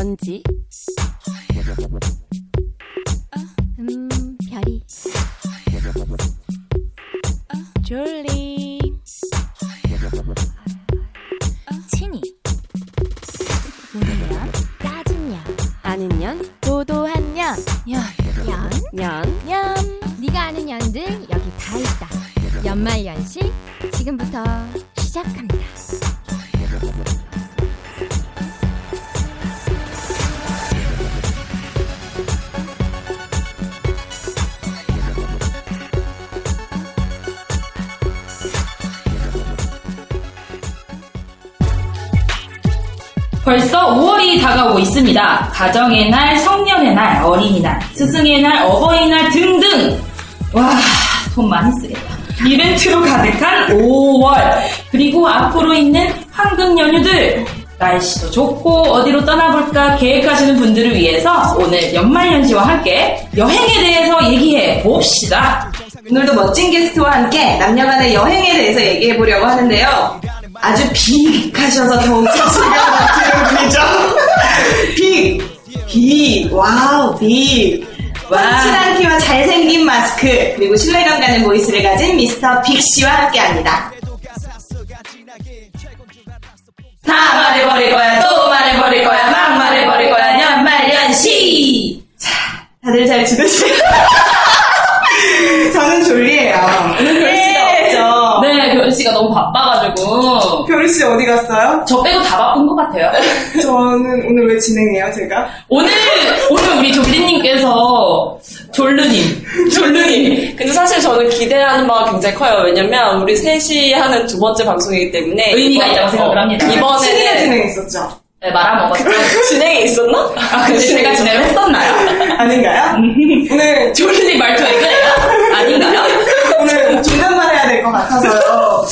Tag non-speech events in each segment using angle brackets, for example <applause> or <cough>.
연지. 음 별이. 졸리 친이. 따진 년. 아는 년? 도도한 년. 연, 연, 연, 연 네가 아는 년들 여기 다 있다. 연말연시 지금부터 시작합니다 벌써 5월이 다가오고 있습니다. 가정의 날, 성년의 날, 어린이날, 스승의 날, 어버이날 등등. 와, 돈 많이 쓰겠다. 이벤트로 가득한 5월. 그리고 앞으로 있는 황금 연휴들. 날씨도 좋고 어디로 떠나볼까 계획하시는 분들을 위해서 오늘 연말연시와 함께 여행에 대해서 얘기해 봅시다. 오늘도 멋진 게스트와 함께 남녀간의 여행에 대해서 얘기해 보려고 하는데요. 아주 big하셔서 더욱 자신감 같은 분이죠. Big! Big! Wow, big! 훤칠한 키와 잘생긴 마스크, 그리고 신뢰감 가는 보이스를 가진 미스터 빅 씨와 함께 합니다. 다 말해버릴 거야, 또 말해버릴 거야, 막 말해버릴 거야, 연말연시! 다들 잘 지내세요? <laughs> 저는 졸리에요. 오늘 별 씨가 너무 바빠가지고. 별씨 어디 갔어요? 저 빼고 다 바쁜 것 같아요. <laughs> 저는 오늘 왜 진행해요, 제가? 오늘, 오늘 우리 졸리님께서, 졸르님, 졸르님. 근데 사실 저는 기대하는 바가 굉장히 커요. 왜냐면 우리 셋이 하는 두 번째 방송이기 때문에 의미가 이번- 있다고 생각을 합니다. 친일에 이번에 진행했었죠? 네, 말아먹었죠. <laughs> 진행이 있었나? 아, 근데 제가 진행을 했었나요? 아닌가요? <laughs> 오늘 졸리님 말투 왜 그래요? 아닌가요? 오늘 존댓말 해야 될 것 같아서요.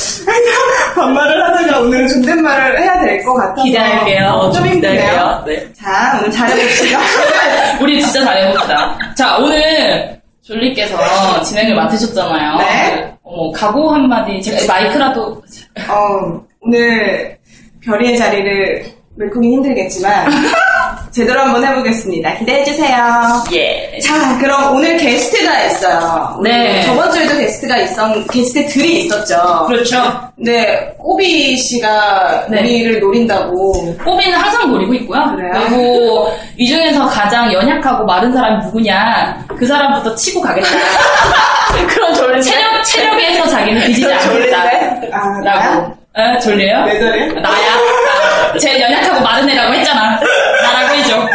반말을 하다가 오늘은 존댓말을 해야 될 것 같아서 기대할게요. 좀 힘드네요. 네. 자, 오늘 잘해봅시다. <laughs> 우리 진짜 잘해봅시다. 자, 오늘 졸리께서 진행을 맡으셨잖아요. 네. 어머, 각오 한마디, 제가 마이크라도, 어, 오늘 별이의 자리를 메꾸긴 힘들겠지만 <laughs> 제대로 한번 해보겠습니다. 기대해주세요. 예. 자, 그럼 오늘 게스트가 있어요. 네. 저번 주에도 게스트가 있었, 게스트들이 있었죠. 그렇죠. 근데 꼬비 씨가 네. 우리를 노린다고 꼬비는 항상 노리고 있고요. 그래요? 그리고 이 중에서 가장 연약하고 마른 사람이 누구냐, 그 사람부터 치고 가겠다. <laughs> 그런 졸리 체력, 체력에서 자기는 뒤지지 않겠다. 아? 라고. 에, 졸리요? 내 자리야? 나야. 아, 제일 연약하고 마른 애라고 했잖아. 나라고 해줘.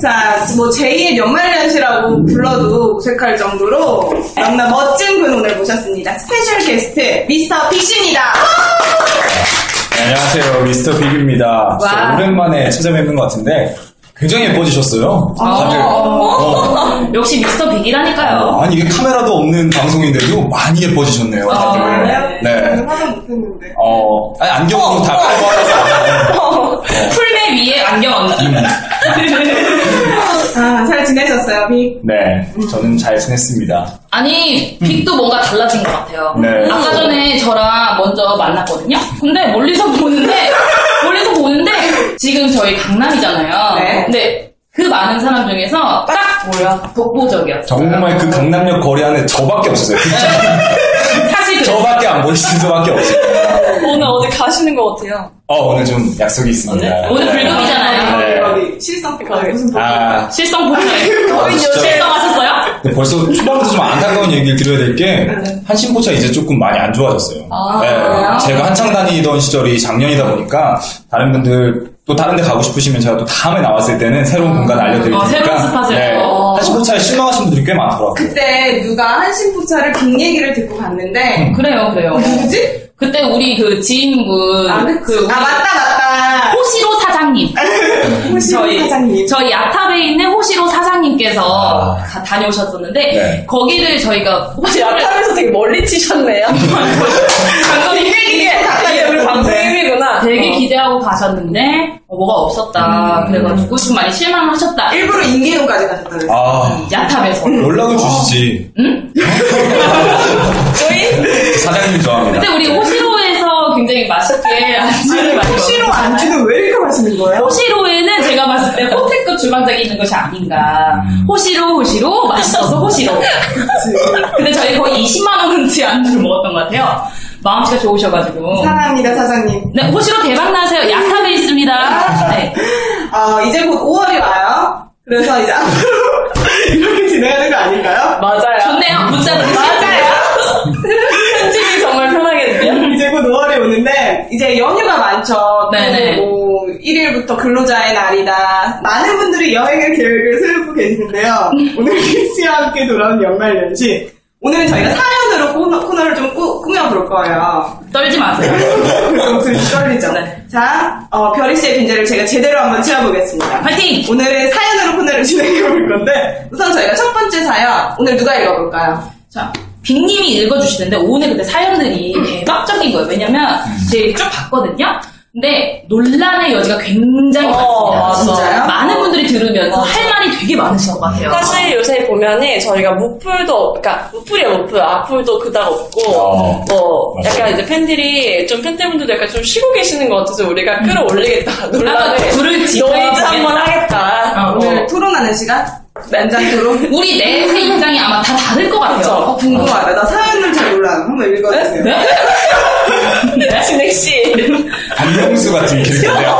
자, 뭐 제2의 연말연시라고 불러도 무색할 정도로 너무나 멋진 분 오늘 모셨습니다. special guest 미스터 빅씨입니다. 네, 안녕하세요. 미스터 빅입니다. 진짜 오랜만에 찾아뵙는 것 같은데 굉장히 예뻐지셨어요. 다들. 어. 역시 미스터 빅이라니까요. 아니 이게 카메라도 없는 방송인데도 많이 예뻐지셨네요. 다들. 아, 네. 화장 못했는데. 어, 아니 안경으로 다 커버하셨어요. 풀메 위에 안경 얹는. 아, 잘 지내셨어요, 빅? 네, 저는 잘 지냈습니다. 아니, 빅도 뭔가 달라진 것 같아요. 네. 아까 전에 저랑 먼저 만났거든요? 근데 멀리서 보는데, 멀리서 보는데, 지금 저희 강남이잖아요. 네. 근데 그 많은 사람 중에서 딱 뭐야, 독보적이었어요. 정말 그 강남역 거리 안에 저밖에 없었어요. <laughs> 그랬어요. <laughs> 저밖에 안 보이시는 저밖에 없어요. 오늘 어디 가시는 것 같아요. 어, 오늘 좀 약속이 있습니다. 오늘 네. 불금이잖아요. 네. 실성 픽 무슨 복 아, 실성 보세요. 아, 진짜. 실성하셨어요? 근데 벌써 초반부터 좀 안타까운 얘기를 드려야 될 게 한신포차 이제 조금 많이 안 좋아졌어요. 아, 네, 그래요? 제가 한창 다니던 시절이 작년이다 보니까 다른 분들 또 다른 데 가고 싶으시면 제가 또 다음에 나왔을 때는 새로운 공간 알려드릴 어, 새로운 테니까 스팟을. 네, 어. 한신포차에 실망하신 분들이 꽤 많더라고요. 그때 누가 한신포차를 빅 얘기를 듣고 갔는데 그래요, 그래요. 누구지? 그때 우리 그 지인분, 아, 그, 그, 우리 아 맞다 맞다. 호시로 사장님. <laughs> 호시로 저희, 사장님. 저희 야탑에 있는 호시로 사장님께서 아. 가- 다녀오셨었는데, 네. 거기를 저희가 혹시 야탑에서 되게 멀리 치셨네요. 방금 이게 이게 우리 방송 힘이구나. 되게 기대하고 가셨는데, 어, 뭐가 없었다. 그래가지고 좀 많이 실망하셨다. 일부러 인계동까지 가셨다는. 아, 야탑에서. 연락을 주시지. <laughs> 사장님 좋아합니다. 근데 우리 호시로에서 굉장히 맛있게 안주를 많이 호시로. 안주는 왜 이렇게 맛있는 거예요? 호시로에는 제가 봤을 때 호텔급 주방장이 있는 것이 아닌가. 호시로, 호시로, 맛있어서 호시로. 근데 저희 거의 20만원어치 안주를 먹었던 것 같아요. 마음씨가 좋으셔가지고. 사랑합니다 사장님. 네, 호시로 대박나세요. 약탑에 있습니다. 네. 어, 이제 곧 5월이 와요. 그래서 이제 앞으로 <laughs> 이렇게 진행하는 거 아닌가요? 맞아요. 좋네요. 문자 맞아요. 편집이 정말 편하겠네요. <laughs> 이제 곧 5월이 오는데 이제 연휴가 많죠. 또 네네. 뭐 1일부터 근로자의 날이다. 많은 분들이 여행을 계획을 세우고 계시는데요. 오늘 <laughs> 키스와 함께 돌아온 연말 연시. 오늘은 저희가 사연으로 코너, 코너 를 좀 꾸, 꾸며볼 거예요. 떨지 마세요. <laughs> 좀 떨리죠? 네. 자, 어, 별이 씨의 빈자리를 제가 제대로 한번 채워보겠습니다. 파이팅! 오늘은 사연으로 코너를 진행해볼 건데 우선 저희가 첫 번째 사연 오늘 누가 읽어볼까요? 자, 빅님이 읽어주시는데 오늘 근데 사연들이 <clears throat> 대박적인 거예요. 왜냐면 제가 쭉 봤거든요. 근데 논란의 여지가 굉장히 어, 많습니다. 맞아. 진짜요? 많은 분들이 들으면서 할 말이 되게 많으신 것 같아요. 사실 요새 보면은 저희가 무풀도, 그러니까 무풀이야 무풀, 악풀도 그닥 없고, 어. 뭐 맞아요. 약간 이제 팬들이 좀 팬들분들도 약간 좀 쉬고 계시는 것 같아서 우리가 끌어올리겠다 논란을 아, 불을 지펴 노이즈 한번 하겠다. 어, 오늘 토론하는 시간? 토론? 우리 넷의 입장이 아마 다 다를 것 같아요. 어, 궁금하다. 나 사연을 잘 몰라. 한번 읽어주세요. 네? <laughs> 진행 씨. 박명수 같은 캐릭터인데요.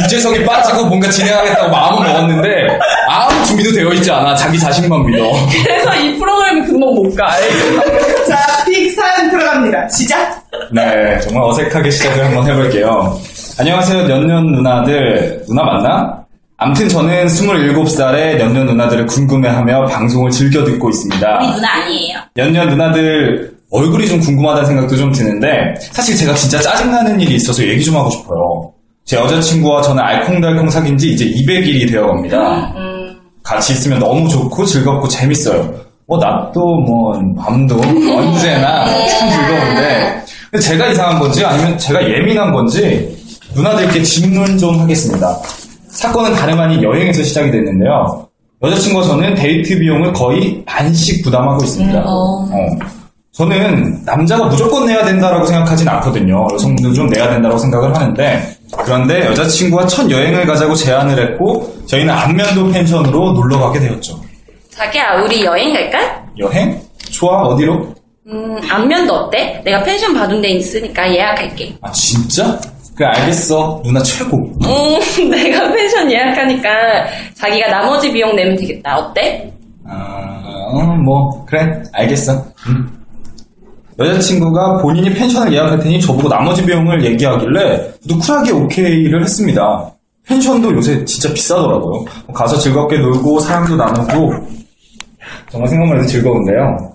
유재석이 <laughs> 빠지고 뭔가 진행하겠다고 마음은 먹었는데 아무 준비도 되어 있지 않아. 자기 자신만 믿어. 그래서 이 프로그램이 금방 못 가. <laughs> 자, 픽 사연 들어갑니다. 시작! 네, 정말 어색하게 시작을 한번 해볼게요. 안녕하세요, 년년 누나들. 누나 맞나? 암튼 저는 27살의 년년 누나들을 궁금해하며 방송을 즐겨 듣고 우리 있습니다. 누나 아니에요. 년년 누나들 얼굴이 좀 궁금하다는 생각도 좀 드는데 사실 제가 진짜 짜증나는 일이 있어서 얘기 좀 하고 싶어요. 제 여자친구와 저는 알콩달콩 사귄 지 이제 200일이 되어갑니다. 같이 있으면 너무 좋고 즐겁고 재밌어요. 뭐 낮도 뭐 밤도 <laughs> 언제나 참 즐거운데 제가 이상한 건지 아니면 제가 예민한 건지 누나들께 질문 좀 하겠습니다. 사건은 다름 아닌 여행에서 시작이 됐는데요. 여자친구와 저는 데이트 비용을 거의 반씩 부담하고 있습니다. 어. 저는 남자가 무조건 내야 된다라고 생각하진 않거든요. 여성분도 좀 내야 된다고 생각을 하는데 그런데 여자친구와 첫 여행을 가자고 제안을 했고 저희는 안면도 펜션으로 놀러 가게 되었죠. 자기야, 우리 여행 갈까? 여행? 좋아 어디로? 음, 안면도 어때? 내가 펜션 받은 데 있으니까 예약할게. 아 진짜? 그래 알겠어 누나 최고. 음, <laughs> 내가 펜션 예약하니까 자기가 나머지 비용 내면 되겠다. 어때? 아뭐 그래 알겠어. 음. 여자친구가 본인이 펜션을 예약할 테니 저보고 나머지 비용을 얘기하길래 저도 쿨하게 오케이를 했습니다. 펜션도 요새 진짜 비싸더라고요. 가서 즐겁게 놀고 사랑도 나누고 정말 생각만 해도 즐거운데요.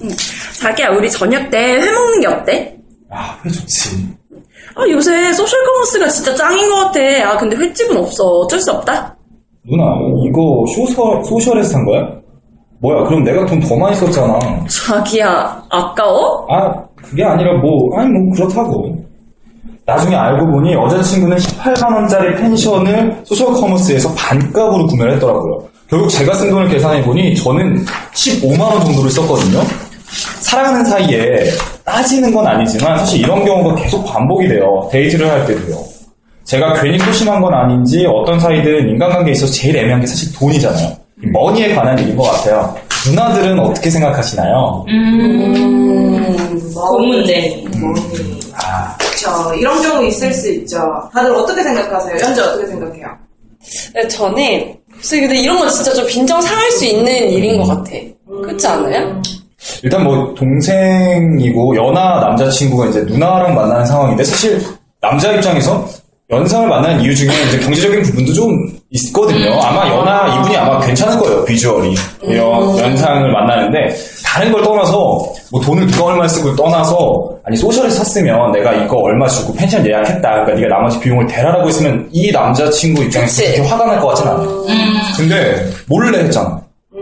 자기야, 우리 저녁 때 회 먹는 게 어때? 아, 회 좋지. 아, 요새 social commerce가 진짜 짱인 것 같아. 아, 근데 횟집은 없어. 어쩔 수 없다. 누나, 이거 social, social에서 산 거야? 뭐야, 그럼 내가 돈 더 많이 썼잖아. 자기야, 아까워? 아, 그게 아니라 뭐, 아니 뭐 그렇다고. 나중에 알고 보니 여자친구는 18만원짜리 펜션을 social commerce에서 반값으로 구매를 했더라고요. 결국 제가 쓴 돈을 계산해보니 저는 15만원 정도를 썼거든요. 사랑하는 사이에 따지는 건 아니지만 사실 이런 경우가 계속 반복이 돼요. 데이트를 할 때도요. 제가 괜히 소심한 건 아닌지 어떤 사이든 인간관계에 있어서 제일 애매한 게 사실 돈이잖아요. 이 money에 관한 일인 것 같아요. 누나들은 어떻게 생각하시나요? 음, 고문네. 아, 그쵸. 이런 경우 있을 수 있죠. 다들 어떻게 생각하세요? 연재 어떻게 생각해요? 네, 저는 글쎄 근데 이런 건 진짜 좀 빈정 상할 수 있는 일인 것 같아. 그렇지 않아요? 일단 뭐 동생이고 연하 남자친구가 이제 누나랑 만나는 상황인데 사실 남자 입장에서 연상을 만나는 이유 중에 이제 경제적인 부분도 좀 있거든요. 아마 연하 이분이 아마 괜찮을 거예요 비주얼이 연, 연상을 만나는데 다른 걸 떠나서 뭐 돈을 누가 얼마 쓰고 떠나서 아니 소셜을 샀으면 내가 이거 얼마 주고 펜션 예약했다. 그러니까 네가 나머지 비용을 대라라고 했으면 이 남자친구 입장에서. 그렇게 화가 날 것 같진 않아. 근데 몰래 했잖아.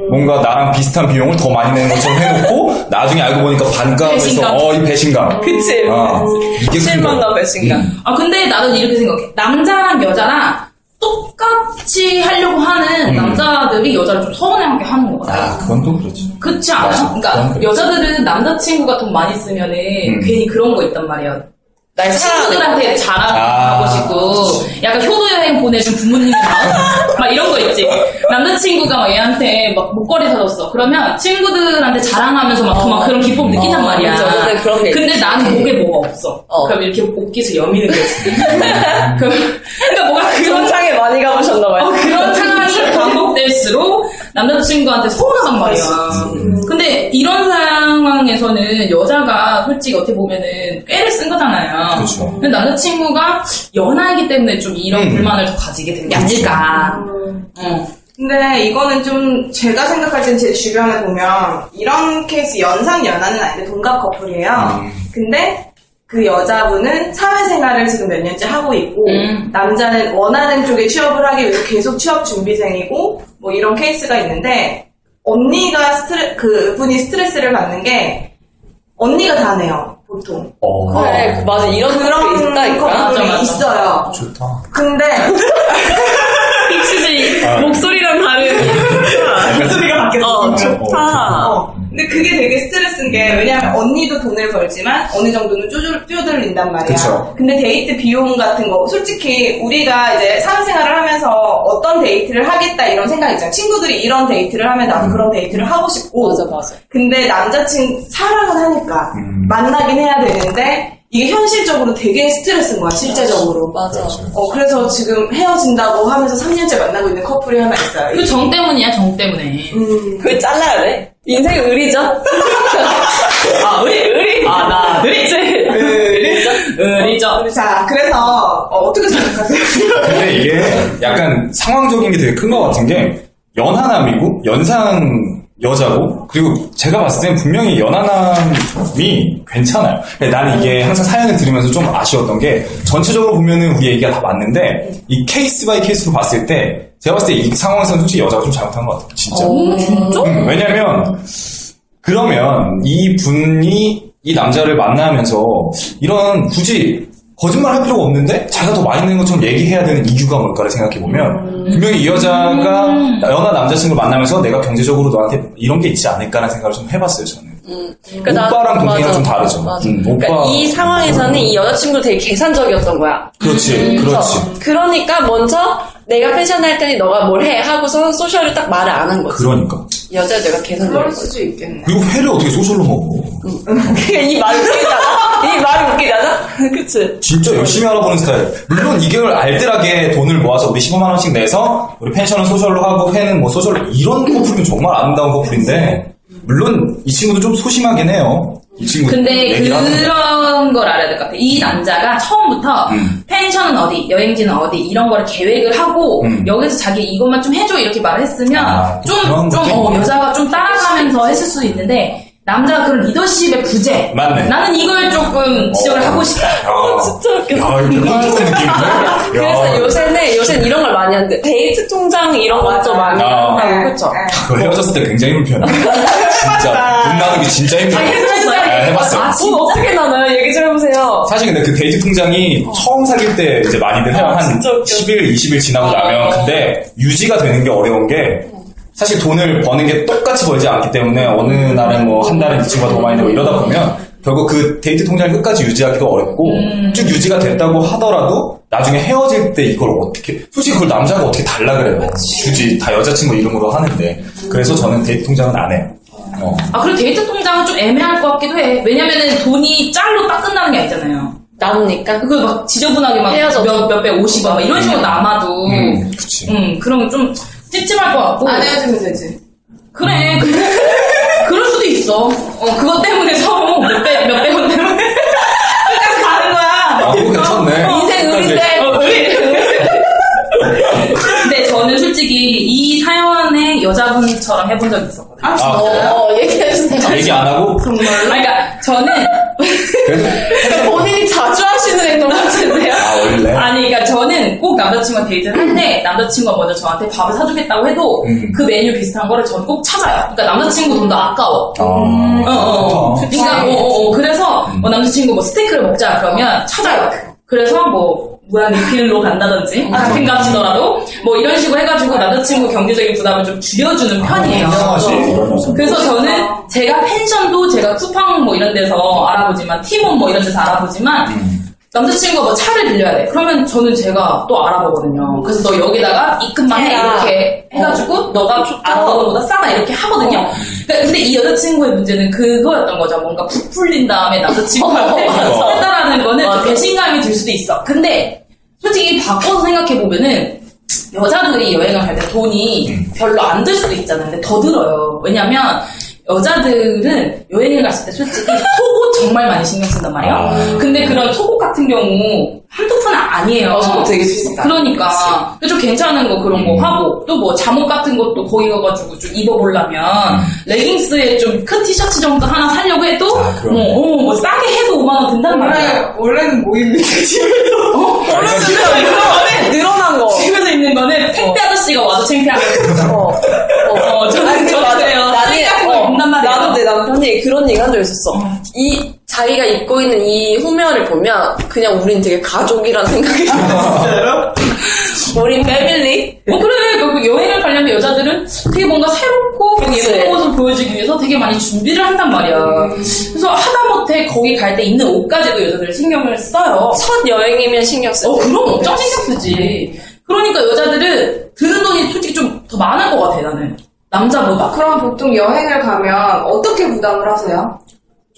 뭔가 나랑 비슷한 비용을 더 많이 내는 것처럼 해놓고 나중에 알고 보니까 배신감. 어이 배신감. 그치. 아, 이게 큰 실망과 거야. 배신감. 음. 아 근데 나는 이렇게 생각해. 남자랑 여자랑 똑같이 하려고 하는 음. 남자들이 여자를 좀 서운해하게 하는 것 같아. 아 그건 또 그렇지. 그렇지 않아요? 맞아. 그러니까. 여자들은 남자친구가 돈 많이 쓰면은 음. 괜히 그런 거 있단 말이야. 날 친구들한테 자랑하고 아. 싶고 약간 효도 여행 보내준 부모님의 마음 <laughs> 막 이런 거 있지. 남자친구가 막 얘한테 막 목걸이 사줬어. 그러면 친구들한테 자랑하면서 막, 막 그런 기쁨 느낀단 어, 말이야. 그쵸. 근데 그런 나는 목에 뭐가 없어. 어. 그럼 이렇게 옷깃을 여미는 거지. <laughs> 그- 그러니까 뭐가 그런 그런 창에 많이 가보셨나 봐요. 어, 그런 상황이 반복 될수록 남자친구한테 서운하단 말이야. 근데 이런 상황에서는 여자가 솔직히 어떻게 보면은 꾀를 쓴 거잖아요. 그렇죠. 근데 남자친구가 연하이기 때문에 좀 이런 음. 불만을 더 가지게 된 게 아닐까. 어. 근데 이거는 좀 제가 생각할 땐 제 주변에 보면 이런 케이스 연상 연하는 아닌데 동갑 커플이에요. 음. 근데 그 여자분은 사회생활을 지금 몇 년째 하고 있고 음. 남자는 원하는 쪽에 취업을 하기 위해서 계속 취업 준비생이고 뭐 이런 케이스가 있는데 언니가 스트레 그 분이 스트레스를 받는 게 언니가 다 내요 보통 어, 그래, 그 맞아. 이런 그런 있다니까. 커플이 맞아, 맞아. 있어요. 좋다. 근데 <laughs> 익숙지 아. 목소리랑 다른. 목소리가 바뀌었어. 어, 좋다. 어. 근데 그게 되게 스트레스인 게 왜냐면 언니도 돈을 벌지만 어느 정도는 쪼들, 쪼들린단 말이야. 그쵸. 근데 데이트 비용 같은 거 솔직히 우리가 이제 사회생활을 하면서 어떤 데이트를 하겠다 이런 생각 있잖아. 친구들이 이런 데이트를 하면 나도 그런 데이트를 하고 싶고. 맞아, 맞아. 근데 남자친구 사랑은 하니까 음. 만나긴 해야 되는데 이게 현실적으로 되게 스트레스인 거야 실제적으로. 맞아. 어 그래서 지금 헤어진다고 하면서 3년째 만나고 있는 커플이 하나 있어요. 그 정 때문이야, 정 때문에. 음. 그걸 잘라야 돼. 인생 의리죠? <laughs> 아, 의리, 의리. 아, 나, 의리. 의리죠. 의리죠. 자, 그래서 어, 떻게 생각하세요? <laughs> 근데 이게 약간 상황적인 게 되게 큰 것 같은 게 연하남이고 연상 여자고 그리고 제가 봤을 땐 분명히 연하남이 괜찮아요. 근데 나는 이게 항상 사연을 들으면서 좀 아쉬웠던 게 전체적으로 보면은 우리 얘기가 다 맞는데 이 case by case로 봤을 때 제가 봤을 때 이 상황에서는 솔직히 여자가 좀 잘못한 것 같아요. 진짜. 어, 진짜? 음, 왜냐면 그러면 이 분이 이 남자를 만나면서 이런 굳이 거짓말 할 필요가 없는데 자기가 더 많이 내는 것처럼 얘기해야 되는 이유가 뭘까를 생각해보면 분명히 이 여자가 연하 남자친구를 만나면서 내가 경제적으로 너한테 이런 게 있지 않을까라는 생각을 좀 해봤어요 저는 그러니까 나- 오빠랑 동생이랑. 좀 다르죠. 음, 그러니까 오빠 이 상황에서는 이 여자친구 되게 계산적이었던 거야. 그렇지 그렇지 그러니까 먼저 내가 펜션 할 테니 너가 뭘 해 하고서 소셜을 딱 말을 안 한 거지. 그러니까 여자 내가 거지. 수도 있겠네. 그리고 회를 어떻게 소셜로 먹어 이 말이 웃기잖아. 이 말이 웃기잖아. 그치? 진짜 열심히 알아보는 스타일. 물론 이걸 알뜰하게 돈을 모아서 우리 15만 원씩 내서 우리 펜션은 소셜로 하고 회는 뭐 소셜로 이런 커플이면 정말 아름다운 커플인데 물론 이 친구도 좀 소심하긴 해요. 이 친구 근데. 그런 걸 알아야 될 것 같아. 이 남자가 처음부터 음. 펜션은 어디, 여행지는 어디 이런 거를 계획을 하고 음. 여기서 자기 이것만 좀 해줘 이렇게 말을 했으면 아, 또 좀, 좀 어. 여자가 좀 따라가면서 했을 수도 있는데 남자가 그런 리더십의 부재. 맞네. 나는 이걸 조금 지적을 어. 하고 싶다. 아, <laughs> <laughs> 진짜 느낌인데? <laughs> 그래서 야. 요새는, 요새는 이런 걸 많이 하는데, 데이트 통장 이런 것도 많이 아. 한다고, 그쵸? 그거 헤어졌을 때 굉장히 불편해. 진짜 돈 나누기 진짜 힘들어. 네, 해봤어요. 아, 돈 어떻게 나눠요? 얘기 좀 해보세요. 사실 근데 그 데이트 통장이 처음 사귈 때 이제 많이들 해요. 아, 한 진짜 웃겨. 10일, 20일 지나고 나면. 근데 유지가 되는 게 어려운 게 사실 돈을 버는 게 똑같이 벌지 않기 때문에 어느 날은 뭐 한 달은 이 친구가 더 많이 되고 이러다 보면 결국 그 데이트 통장을 끝까지 유지하기가 어렵고 쭉 유지가 됐다고 하더라도 나중에 헤어질 때 이걸 어떻게 솔직히 그걸 남자가 어떻게 달라 그래요. 굳이 다 여자친구 이름으로 하는데 그래서 저는 데이트 통장은 안 해요. 어. 아, 그리고 데이트 통장은 좀 애매할 것 같기도 해. 왜냐면은 돈이 짤로 딱 끝나는 게 아니잖아요. 남으니까. 그거 막 지저분하게 막 헤어져도. 몇, 몇백 50원 막 이런 식으로 남아도 음, 그치. 음, 그러면 좀 찝찝할 것 같고 안 헤어지면 되지. 그래 그, <laughs> 그럴 수도 있어 어, 그것 때문에 서로 몇백 몇백 원 때문에 끝까지 가는 거야 아, 그거 괜찮네. 인생 의리인데 어, 의리. <laughs> 근데 저는 솔직히 이 사연의 여자분처럼 해본 적이 있었거든요 아, 아, 그래요? 어, 얘기해주세요. 얘기 안 하고? 그러니까 저는 그래도 본인이 자주 하시는 행동 같은데요? 아 원래 아니, 그러니까 저는 꼭 남자친구와 데이트를 할 때 남자친구가 먼저 저한테 밥을 사주겠다고 해도 음. 그 메뉴 비슷한 거를 저는 꼭 찾아요. 그러니까 남자친구 돈도 아까워. 아, 어, 어, 어. 그러니까, 어, 어, 어. 그래서 뭐 남자친구 뭐 스테이크를 먹자 그러면 찾아요. 그래서 뭐 무한 리필로 간다든지 같은 값이더라도 뭐 이런 식으로 해가지고 남자친구 경제적인 부담을 좀 줄여주는 편이에요. 이런 여자. 그래서 저는 제가 펜션도 제가 쿠팡 뭐 이런 데서 알아보지만 팀원 뭐 이런 데서 알아보지만 음. 남자친구가 뭐 차를 빌려야 돼. 그러면 저는 제가 또 알아보거든요. 그래서 너 여기다가 입금만 해. 이렇게 해가지고 너가 알아보는 것보다 싸다 이렇게 하거든요. 그러니까 근데 이 여자친구의 문제는 그거였던 거죠. 뭔가 부풀린 다음에 남자친구한테. 했다라는 거는 좀 맞아. 배신감이 들 수도 있어. 근데 솔직히 바꿔서 생각해 보면은 여자들이 여행을 갈 때 돈이 별로 안 들 수도 있잖아요. 근데 더 들어요. 왜냐면 여자들은 여행을 갔을 때 솔직히 속옷 정말 많이 신경 쓴단 말이에요. 아. 근데 그런 속옷 같은 경우 한두 푼은 아니에요. 어, 속옷 되게 비싸. 그러니까 좀 괜찮은 거 그런 거 하고 또 뭐 잠옷 같은 것도 거기 가가지고 좀 입어보려면 레깅스에 좀 큰 티셔츠 정도 하나 사려고 해도 아. 뭐, 어, 뭐 싸게 해도 5만 원 든단 말이야. 원래, 원래는 뭐 입니까, 집에서? 어, 집에서 입는 거는 늘어난 거. 집에서 입는 거는 택배 아저씨가 와도 창피한 거. 어. 어, 저는 저는. 그래요. 나는, 입는단 말이에요. 나도 내 남편이 그런 얘기 한 적 있었어. 이, 자기가 입고 있는 이 후면을 보면 그냥 우린 되게 가족이라는 생각이 들었어요. 우린 패밀리? 어, 그래. 그 여행을 가려면 여자들은 되게 뭔가 새롭고. 예쁜 모습을 보여주기 위해서 되게 많이 준비를 한단 말이야. 그래서 하다못해 거기 갈 때 입는 옷까지도 여자들이 신경을 써요. 첫 여행이면 신경 쓰 어, 그럼 엄청 신경 쓰지. 그러니까 여자들은 드는 돈이 솔직히 좀 더 많을 것 같아, 나는. 남자보다. 그럼 보통 여행을 가면 어떻게 부담을 하세요?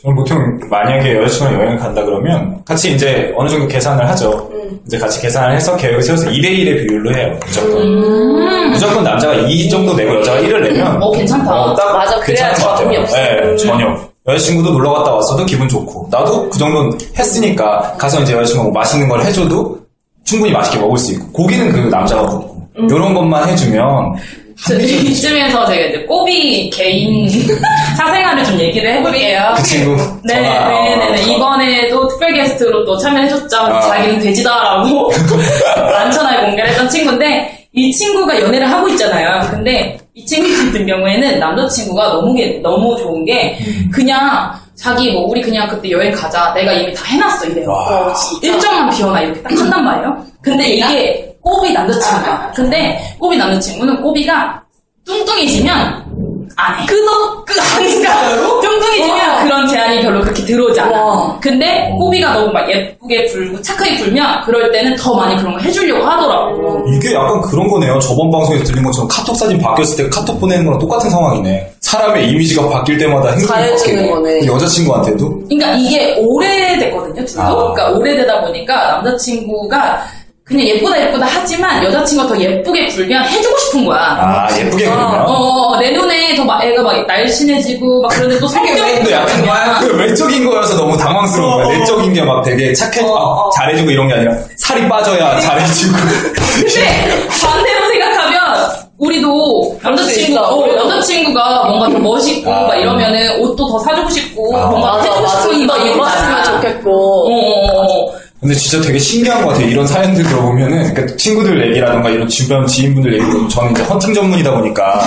저는 보통 만약에 여자친구랑 여행을 간다 그러면 같이 이제 어느 정도 계산을 하죠. 이제 같이 계산을 해서 계획을 세워서 2대1의 비율로 해요. 무조건. 음. 무조건 남자가 2 정도 내고 여자가 1을 내면 어, 괜찮다. 어, 딱 맞아, 그래야 괜찮은 것 같아요. 저점이 없어. 네, 전혀. 여자친구도 놀러 갔다 왔어도 기분 좋고 나도 그 정도는 했으니까 가서 이제 여자친구가 뭐 맛있는 걸 해줘도 충분히 맛있게 먹을 수 있고 고기는 그 남자가 굽고 이런 것만 해주면 저, 이쯤에서 제가 이제 꼬비 개인 <laughs> 사생활을 좀 얘기를 해볼게요. 그 친구 네, 전화, 네, 네, 네. 어, 이번에도 특별 게스트로 또 참여해줬죠. 아. 자기는 돼지다라고 <laughs> 만천하에 공개를 했던 친구인데, 이 친구가 연애를 하고 있잖아요. 근데 이 친구 같은 경우에는 남자친구가 너무, 게- 너무 좋은 게, 그냥 자기 뭐, 우리 그냥 그때 여행 가자. 내가 이미 다 해놨어, 이래요. 와. 어, 일정만 비워놔. 이렇게 딱 한단 말이에요. 근데 이게 꼬비 남자친구야. 근데 꼬비 남자친구는 꼬비가 뚱뚱해지면 안 해. 끊어? 끊, 아니까. 뚱뚱해지면 와. 그런 제한이 별로 그렇게 들어오지 않아. 와. 근데 꼬비가 너무 막 예쁘게 불고 착하게 불면 그럴 때는 더 많이 그런 거 해주려고 하더라고. 이게 약간 그런 거네요. 저번 방송에서 들린 것처럼 카톡 사진 바뀌었을 때 카톡 보내는 거랑 똑같은 상황이네. 사람의 이미지가 바뀔 때마다 행동이 바뀌네. 거네. 그 여자친구한테도 그러니까 이게 오래됐거든요, 둘도. 아. 그러니까 오래되다 보니까 남자친구가 그냥 예쁘다 예쁘다 하지만 여자친구가 더 예쁘게 굴면 해주고 싶은 거야. 아 예쁘게 그러면 어, 내 눈에 더 막 애가 막 날씬해지고 막 그런데 또 성격이 근데 약간 좋으면 그 외적인 거여서 너무 당황스러운 거야. 내적인 게 막 되게 착해, 아, 잘해주고 이런 게 아니라 살이 빠져야 잘해주고. 근데 반대로 생각하면 우리도 남자친구. 어, 남자친구가 뭔가 더 멋있고 아. 막 이러면은 옷도 더 사주고 싶고 아. 뭔가 맞아, 해주고 맞아. 싶고 이거 입었으면 좋겠고. 어, 어, 어. 근데 진짜 되게 신기한 것 같아요. 이런 사연들 들어보면은 그러니까 친구들 얘기라던가 이런 주변 지인분들 얘기 들으면 저는 이제 헌팅 전문이다 보니까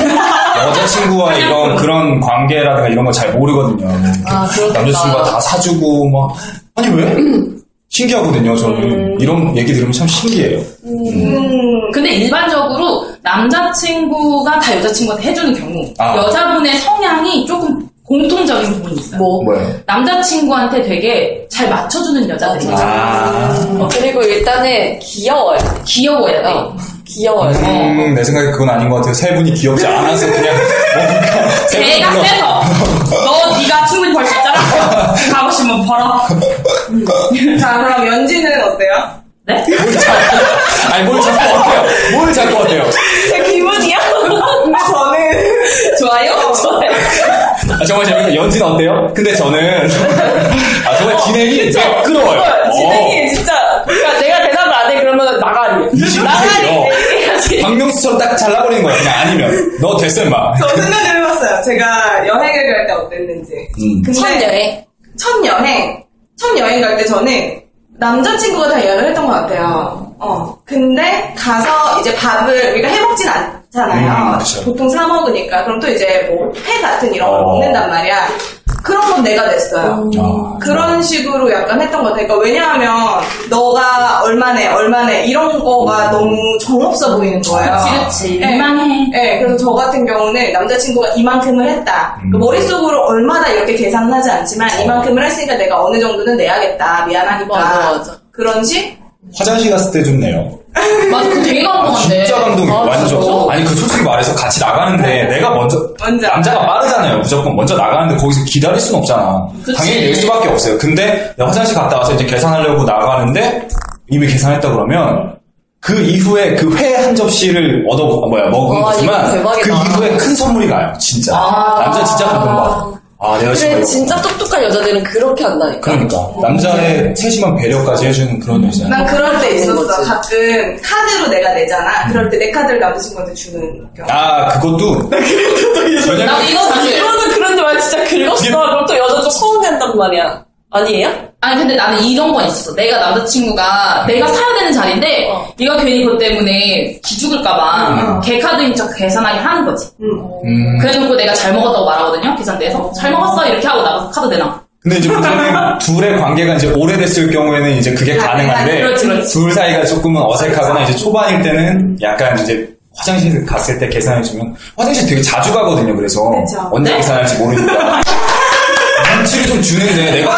여자친구와 이런 그런 관계라든가 이런 거 잘 모르거든요. 아. 남자친구가 다 사주고 막 아니 왜? 신기하거든요. 저는 이런 얘기 들으면 참 신기해요. 근데 일반적으로 남자친구가 다 여자친구한테 해주는 경우 아. 여자분의 성향이 조금 공통적인 부분이 있어요. 뭐. 뭐예요? 남자친구한테 되게 잘 맞춰주는 여자들이. 아, 어, 그리고 일단은 귀여워요. 귀여워야 돼. 어, 귀여워요. 음, 내 생각에 그건 아닌 것 같아요. 세 분이 귀엽지 않아서 그냥 뭔가 내가 분이 세서 너 네가 충분히 벌 수 있잖아. 가고 싶으면 벌어. 자, 그럼 연지는 어때요? 네? 뭘 자꾸, 아니, 뭘 자꾸 어때요? 뭘 자꾸 어때요? 제 저는 <laughs> 좋아요? 좋아요. 아, 정말 재밌어요. 연진 어때요? 근데 저는, <laughs> 아, 정말 진행이 매끄러워요. 어. 진행이 진짜 그러니까 내가 대답을 안 해 그러면 나가리. 22세요. 박명수처럼 딱 잘라버리는 거야. 그냥 아니면. 너 됐어, 임마. 저 생각을 해봤어요. 제가 여행을 갈 때 어땠는지. 음. 근데 첫 여행. 첫 여행, 첫 여행 갈 때 저는 남자친구가 다 예약을 했던 것 같아요. 어. 근데 가서 이제 밥을 우리가 해먹진 않 잖아요. 음, 그쵸. 보통 사 먹으니까. 그럼 또 이제 뭐 회 같은 이런 걸 어. 먹는단 말이야. 그런 건 내가 냈어요. 아, 그런 식으로 약간 했던 것 같아요. 그러니까 왜냐하면 너가 얼마네, 얼마네 이런 거가 너무 정없어 보이는 거예요. 그치. 네. 민망해. 네, 그래서 저 같은 경우는 남자친구가 이만큼을 했다. 음. 그 머릿속으로 얼마나 이렇게 계산은 하지 않지만 이만큼을 했으니까 내가 어느 정도는 내야겠다. 미안하니까. 맞아, 맞아. 그런 식? 화장실 갔을 때 좀 내요. 맞아, 그 되게 감동한데. 진짜 감동이 아, 완전. 진짜? 아니 그 솔직히 말해서 같이 나가는데 내가 먼저 먼저. 남자가 빠르잖아요. 무조건 먼저 나가는데 거기서 기다릴 순 없잖아. 그치. 당연히 낼 수밖에 없어요. 근데 내가 화장실 갔다 와서 이제 계산하려고 나가는데 이미 계산했다 그러면 그 이후에 그 회 한 접시를 얻어 뭐야 먹은 와, 거지만. 그 이후에 큰 선물이 가요. 진짜. 아. 남자 진짜 감동받아. 아 내가 그래 지금 진짜 똑똑한 여자들은 그렇게 한다니까. 그러니까 남자의 세심한 배려까지 해주는 그런 여자. 난 그럴 때 있었어. 거지. 가끔 카드로 내가 내잖아. 그럴 때 내 카드를 남자친구한테 주는 경우. 아 그것도 왜냐면 나도 이거 사실. 이거는 그런데 말 진짜 긁었어. 그럼 또 여자 좀 서운해한단 말이야. 아니에요? 아니 근데 나는 이런 건 있었어. 내가 남자친구가 내가 사야 되는 자리인데 어. 얘가 괜히 그것 때문에 기죽을까봐 걔 카드인 척 계산하게 하는 거지. 음. 그래놓고 내가 잘 먹었다고 말하거든요. 계산대에서 잘 먹었어 이렇게 하고 나가서 카드 내놔. 근데 이제 문제는 <laughs> 둘의 관계가 이제 오래됐을 경우에는 이제 그게 가능한데 그렇지, 그렇지. 둘 사이가 조금은 어색하거나 이제 초반일 때는 약간 이제 화장실 갔을 때 계산해주면 화장실 되게 자주 가거든요. 그래서 그쵸. 언제 계산할지 모르니까 <laughs> 눈치를 좀 주는데 <laughs> 내가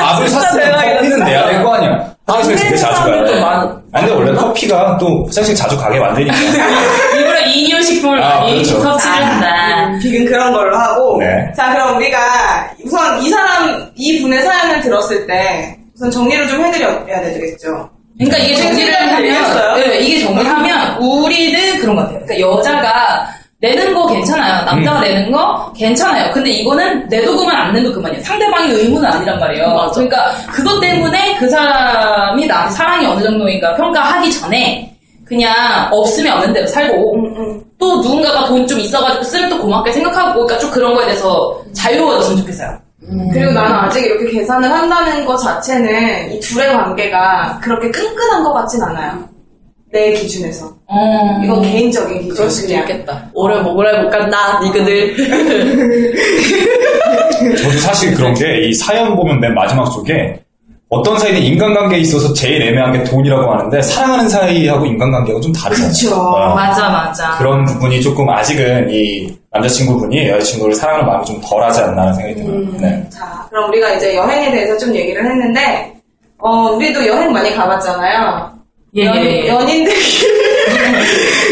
밥을 진짜 샀으면 커피는. 내야 될 거 아니야. 화장실 되게 자주 가요. 아니, 근데 원래 커피가 또 화장실 자주 가게 만드니까. <laughs> 일부러 이뇨식품을 아, 많이 그렇죠. 섭취를 한다. 비근 그런 걸로 하고. 네. 자, 그럼 우리가 우선 이 사람, 이 분의 사연을 들었을 때 우선 정리를 좀 해드려야 되겠죠. 그러니까 이게 정리를? 하면, 네, 이게 정리를 하면 우리는 그런 것 같아요. 그러니까 여자가 내는 거 괜찮아요. 남자가 음. 내는 거 괜찮아요. 근데 이거는 내도 그만 안 내도 그만이에요. 상대방의 의무는 아니란 말이에요. 맞아. 그러니까 그것 때문에 그 사람이 나한테 사랑이 어느 정도인가 평가하기 전에 그냥 없으면 없는 대로 살고 또 누군가가 돈 좀 있어가지고 쓰면 또 고맙게 생각하고 그러니까 좀 그런 거에 대해서 자유로워졌으면 좋겠어요. 그리고 나는 아직 이렇게 계산을 한다는 것 자체는 이 둘의 관계가 그렇게 끈끈한 것 같진 않아요. 내 기준에서. 어... 이건 개인적인 기준. 그럴 수도. 있겠다. 올해 먹으라 못 간다, 니그들. <laughs> 저도 사실 그런 게 이 사연 보면 맨 마지막 쪽에 어떤 사이는 인간관계에 있어서 제일 애매한 게 돈이라고 하는데 사랑하는 사이하고 인간관계가 좀 다르잖아요. 그쵸. 어. 맞아 맞아. 그런 부분이 조금 아직은 이 남자친구분이 여자친구를 사랑하는 마음이 좀 덜하지 않나 생각이 들어요. 음. 네. 자, 그럼 우리가 이제 여행에 대해서 좀 얘기를 했는데, 어, 우리도 여행 많이 가봤잖아요. 예, 연, 예, 예. 연인들끼리,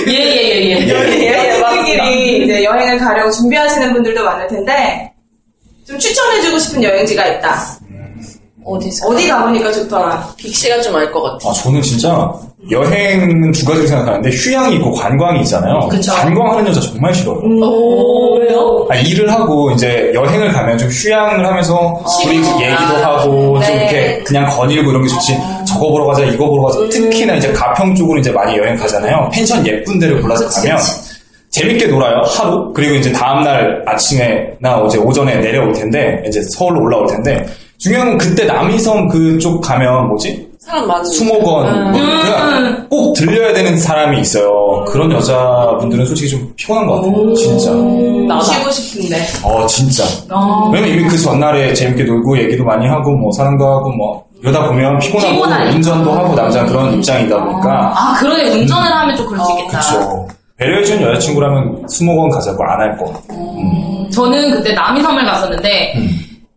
예 예 예 예. 연인들끼리 이제 여행을 가려고 준비하시는 분들도 많을 텐데, 좀 추천해주고 싶은 여행지가 있다. 어디서? 어디 가보니까 좋더라. 빅씨가 좀 알 것 같아. 아, 저는 진짜 여행은 두 가지로 생각하는데 휴양이 있고 관광이 있잖아요. 그쵸. 관광하는 여자 정말 싫어요. 오, 왜요? 아, 일을 하고 이제 여행을 가면 좀 휴양을 하면서 우리 얘기도 하고 좀 네. 이렇게 그냥 거닐고 이런 게 좋지. 저거 보러 가자, 이거 보러 가자. 특히나 이제 가평 쪽으로 이제 많이 여행 가잖아요. 펜션 예쁜 데를 골라서 가면 재밌게 놀아요 하루 그리고 이제 다음날 아침에나 어제 오전에 내려올 텐데 이제 서울로 올라올 텐데 중요한 건 그때 남이섬 그쪽 가면 뭐지 사람 많은. 수목원 뭐 그냥 꼭 들려야 되는 사람이 있어요 그런 여자분들은 솔직히 좀 피곤한 것 같아요 진짜 나다. 쉬고 싶은데. 어 진짜 어. 왜냐면 이미 그 전날에 재밌게 놀고 얘기도 많이 하고 뭐 사랑도 하고 뭐 이러다 보면 피곤하고 피곤하니까. 운전도 하고 남자 그런 입장이다 보니까 아 그러네 운전을 하면 좀 그럴 수 있겠다. 그렇죠 배려해준 여자친구라면 수목원 가자고 안 할 거. 저는 그때 남이섬을 갔었는데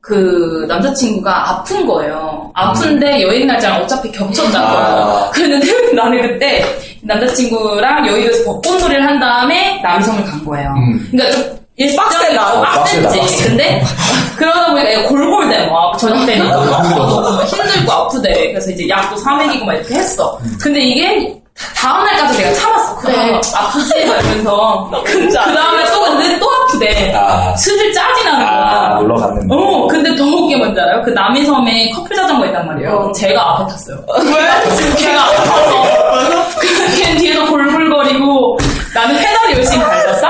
그 남자친구가 아픈 거예요. 아픈데 여행 날짜랑 어차피 겹쳤잖아요. 아. 그랬는데 <laughs> 나는 그때 남자친구랑 여의도에서 벚꽃놀이를 한 다음에 남이섬을 간 거예요. 음. 그러니까 좀 빡세다. 빡세다, 빡세지. 빡세. 근데 그러다 보니까 얘가 골골대 막 저녁 때는 아. 힘들고 아프대. 그래서 이제 약도 사먹이고 막 이렇게 했어. 근데 이게 다- 다음날까지 내가 참았어. 그래 아프지 막 이러면서 그 다음에 또 근데 또 아프대. 아. 슬슬 짜증 나는 거야. 아, 놀러 갔는데. 어, 근데 더 웃긴 게 뭔지 알아요? 그 남이섬에 커플 자전거 있단 말이에요. 제가 앞에 탔어요. 왜? 제가 앞에 타서. 걔 뒤에서 골골거리고 나는 페달을 열심히 밟았어?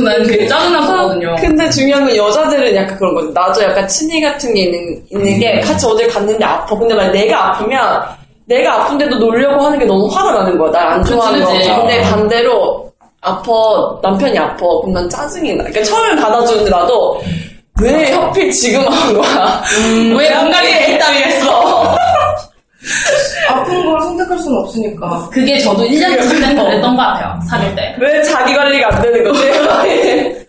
웃겨. 그래서 나는 되게 짜증났었거든요. 근데 중요한 건 여자들은 약간 그런 거죠. 나도 약간 친이 같은 게 있는, 있는 게 같이 어딜 갔는데 아파. 근데 만약 내가 아프면 내가 아픈데도 놀려고 하는 게 너무 화가 나는 거야. 날 안 좋아하는 거. 근데 반대로 아파, 남편이 아파. 그럼 난 짜증이 나. 그러니까 처음엔 받아주는데 나도 왜 하필 지금 한 거야? <laughs> 왜 뭔가 이렇게 <laughs> 했다고 했어? <laughs> 아픈 걸 선택할 수는 없으니까. 그게 저도 1년쯤 된 그랬던 것 같아요. 사귈 때. 왜 자기 관리가 안 되는 거지?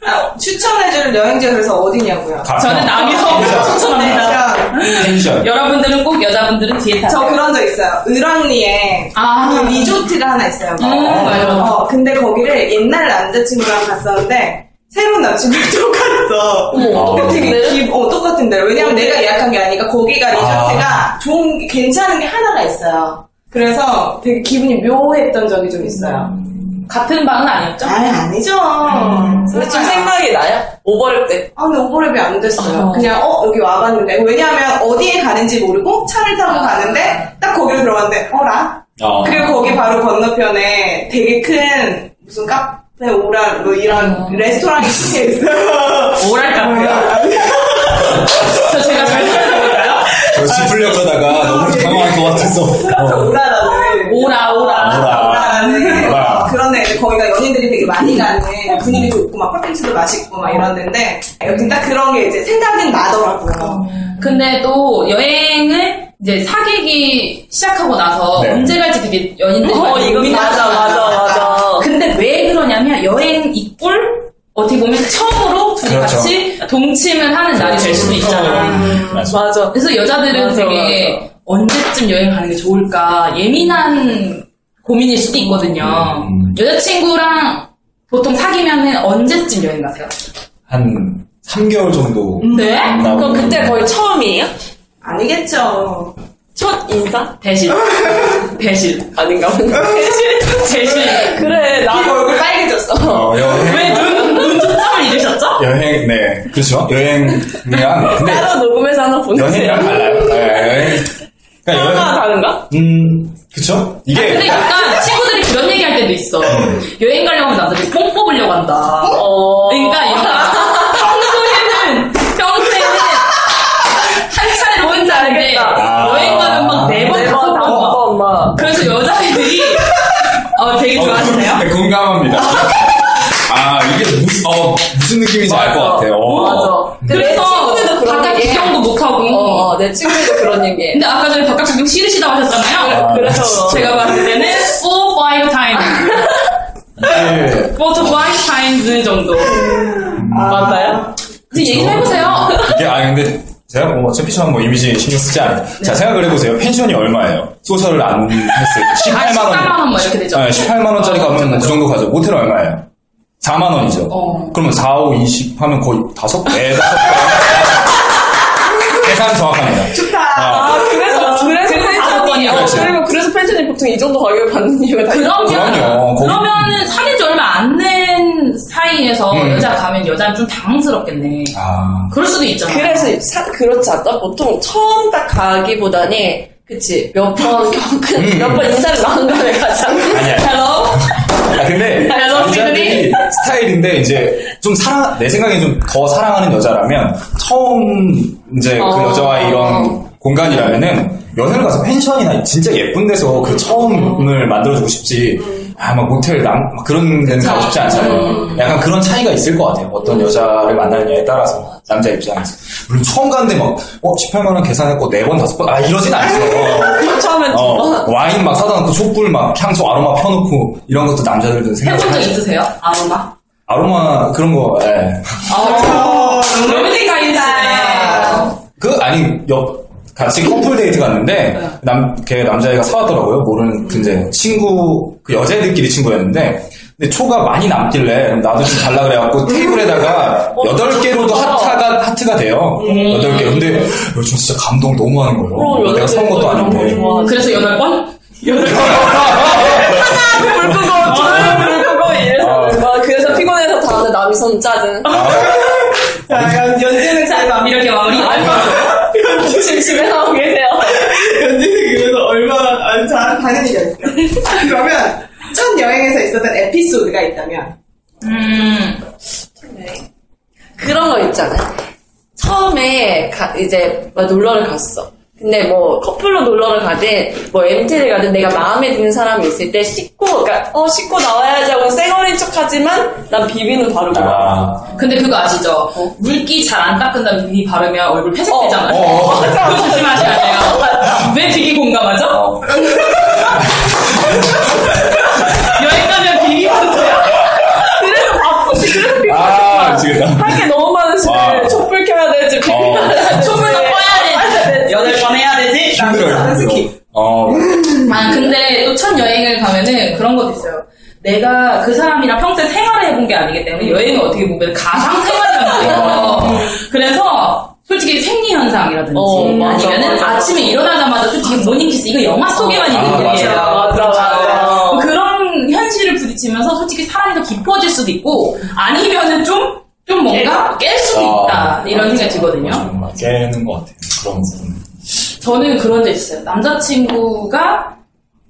아, 추천해줄 여행지가 그래서 어디냐고요? 가- 저는 남이섬 추천합니다. 펜션. 여러분들은 꼭 여자분들은 뒤에 저 타세요. 그런 적 있어요. 을왕리에 아. 그 리조트가 하나 있어요. 음, 맞아. 어, 근데 거기를 옛날 남자친구랑 갔었는데 새로운 <laughs> 또 갔어. 어머, 되게 똑같은데? 기, 어, 똑같은 데로. 왜냐면 내가 예약한 게 아니니까 거기가 리조트가 좋은, 게- 괜찮은 게 하나가 있어요. 그래서 되게 기분이 묘했던 적이 좀 있어요. 같은 방은 아니었죠? 아니, 아니죠. 근데 좀 생각이 나요? 오버랩 때. 아, 근데 오버랩이 안 됐어요. 어. 그냥, 어, 여기 와봤는데. 왜냐하면 어디에 가는지 모르고 차를 타고 가는데 딱 거기로 들어갔는데, 어라? 어. 그리고 거기 바로 건너편에 되게 큰 무슨 카 페 오라 뭐 이런 레스토랑이 있어요. <laughs> 오랄 카페요? 저 제가 잘 설명해볼까요? 저 짚으려고 하다가 너무 당황할 것 같아서. 어. 오라라는 오라, 오라. 오라. 오라라는 오라. 그런 데 거기가 연인들이 되게 많이 가는 분위기 좋고 막 팥빙수도 맛있고 막 이런 데인데 여긴 딱 그런 게 이제 생각은 나더라고요. 근데 또 여행을 이제 사귀기 시작하고 나서 네. 언제 갈지 되게 연인들이 어, 많이 이거 맞아, 맞아. 여행 이꼴 어떻게 보면 처음으로 둘이 그렇죠. 같이 동침을 하는 날이 될 수도 있잖아요. 맞아. 맞아. 그래서 여자들은 맞아, 되게 언제쯤 여행 가는 게 좋을까 예민한 고민일 수도 있거든요. 음. 여자친구랑 보통 사귀면은 언제쯤 여행 가세요? 한 3개월 정도. 네? 그럼 그때 거의 처음이에요? 아니겠죠. 첫 인사? 대실. <laughs> 대실. 아닌가 보네. 대실. 그래, 나 얼굴 빨개졌어. 어, 여행. 왜 눈, 눈 초점을 잃으셨죠? 여행, 네. 그렇죠. 여행이랑. 근데 따로 녹음해서 하나 보내세요. 여행이랑 달라요. 네, 여행. 그러니까 하나. 다른가? 음, 그쵸? 이게. 근데 약간 친구들이 그런 얘기 할 때도 있어. 여행 가려고 하면 남자들이 뽕 뽑으려고 한다. 어. 그러니까 그래서 여자애들이 <laughs> 어, 되게 좋아하시네요. 네, 공감합니다. <laughs> 아, 이게 무슨, 어, 무슨 느낌인지 알 것 같아요. 어. 맞아. 그래서 친구들도 그런 바깥 얘기 해. 구경도 못하고. 어, 어, 내 친구도 그런 얘기해. 근데 아까 전에 바깥 구경 싫으시다고 하셨잖아요. 아, 그래서 제가 봤을 때는 4, 5 times. 이게 4 to 5 times 정도. 맞아요? 이제 얘기 좀 해보세요. 이게, 아, 근데, 제가 뭐, 어차피 저는 뭐 이미지 신경 쓰지 않아요. 자, 생각을 해보세요. 펜션이 얼마예요? 소설을 안 했을 때. 아, 18만원. 18만 원뭐 이렇게 되죠. 네, 18만원짜리 어, 가면 맞아. 그 정도 가죠. 모텔 얼마예요? 4만원이죠. 어. 그러면 4, 5, 20 하면 거의 다섯 배, 다섯 배. <laughs> 계산 정확합니다. 좋다. 아, 아, 그래서, 그래서 다섯 펜션이. 어, 그렇지. 그리고 그래서 펜션이 보통 이 정도 가격을 받는 이유가 다 그럼요. 거기- 그러면은 사귄 지 얼마 안된 사이에서 음. 여자 가면 여자는 좀 당황스럽겠네. 아. 그럴 수도 있잖아. 그래서 사, 그렇지 않다? 보통 처음 딱 가기보다니, 그치, 몇 번 겪은, <laughs> 음. 몇번 인사를 나온 다음에 가자. 아니야. <laughs> 아, 근데 Hello, 남자들이. 스타일인데 이제 좀 사랑 내 생각에 좀 더 사랑하는 여자라면 처음 이제 그 어. 여자와의 이런 공간이라면은 여행을 가서 펜션이나 진짜 예쁜 데서 그 처음을 만들어주고 싶지 아 막 모텔 남 막 그런 데는 가고 싶지 않잖아요. 약간 그런 차이가 있을 것 같아요. 어떤 여자를 만나느냐에 따라서 남자 입장에서 물론 처음 갔는데 막 어 18만 원 계산했고 네번 다섯 번아 이러진 않죠. <laughs> 처음엔 두 어, 번. 와인 막 사다 놓고 촛불 막 향수 아로마 펴놓고 이런 것도 남자들은 생각 해본 적 있으세요? 아로마? 아로마 그런 거, 예. 아, <laughs> 로맨틱 guy시네. 그 아니 옆 같이 커플 데이트 갔는데 남 걔 남자애가 사왔더라고요. 모르는 그 이제 친구 그 여자애들끼리 친구였는데 근데 초가 많이 남길래 나도 좀 달라 그래갖고 테이블에다가 여덟 개로도 하트가 하트가 돼요. 여덟 개. 근데 요즘 진짜 감동 너무 하는 거예요. 내가 사온 것도 아닌데. 그래서 여덟 번? 불 끄고 저는 불 끄고 이래서 막 그래서 피곤해서 다음날 남이 손 짜증. 자, 그럼 연지는 잘 마. 이렇게 마무리. 심심해 하고 계세요. 연지는 그래서 얼마나 안 잘, 당연히 연지. 그러면 첫 여행에서 있었던 에피소드가 있다면 음, 그런 거 있잖아요. 처음에 가- 이제 막 놀러를 갔어. 근데 뭐 커플로 놀러를 가든 뭐 MT를 가든 내가 마음에 드는 사람이 있을 때 씻고 그러니까 어 씻고 나와야지 하고 쌩얼인 척하지만 난 비비는 바르고. 아, 근데 그거 아시죠? 물기 잘 안 닦은 다음에 비비 바르면 얼굴 회색되잖아요. 어, 어. 그거 조심하셔야 돼요. 왜 비비 공감하죠? 어. 여행 가면 비비 바르세요. 그래서 바쁘지 그래서 비비 아, 미치겠다. 할게 너무 많으시네. 와. 촛불 켜야 되지 비비 어. 촛불도 꺼야 되지. 여덟 번 해야 되지. 힘들어요, 힘들어. 어, 아, 근데 또 첫 여행을 가면은 그런 것도 있어요. 내가 그 사람이랑 평소에 생활을 해본 게 아니기 때문에 여행을 어떻게 보면 가상 생활이란 말이에요. 그래서 솔직히 생리 현상이라든지 어, 맞아, 아니면은 맞아. 아침에 일어나자마자 솔직히 morning kiss 이거 영화 속에만 있는 아, 일이에요. 맞아, 맞아. 그런 현실을 부딪히면서 솔직히 사람이 더 깊어질 수도 있고 아니면은 좀, 좀 뭔가 깰 수도 있다. 이런 생각이 들거든요. 정말 깨는 것 같아요. 그런 부분. 저는 그런 적 있어요. 남자친구가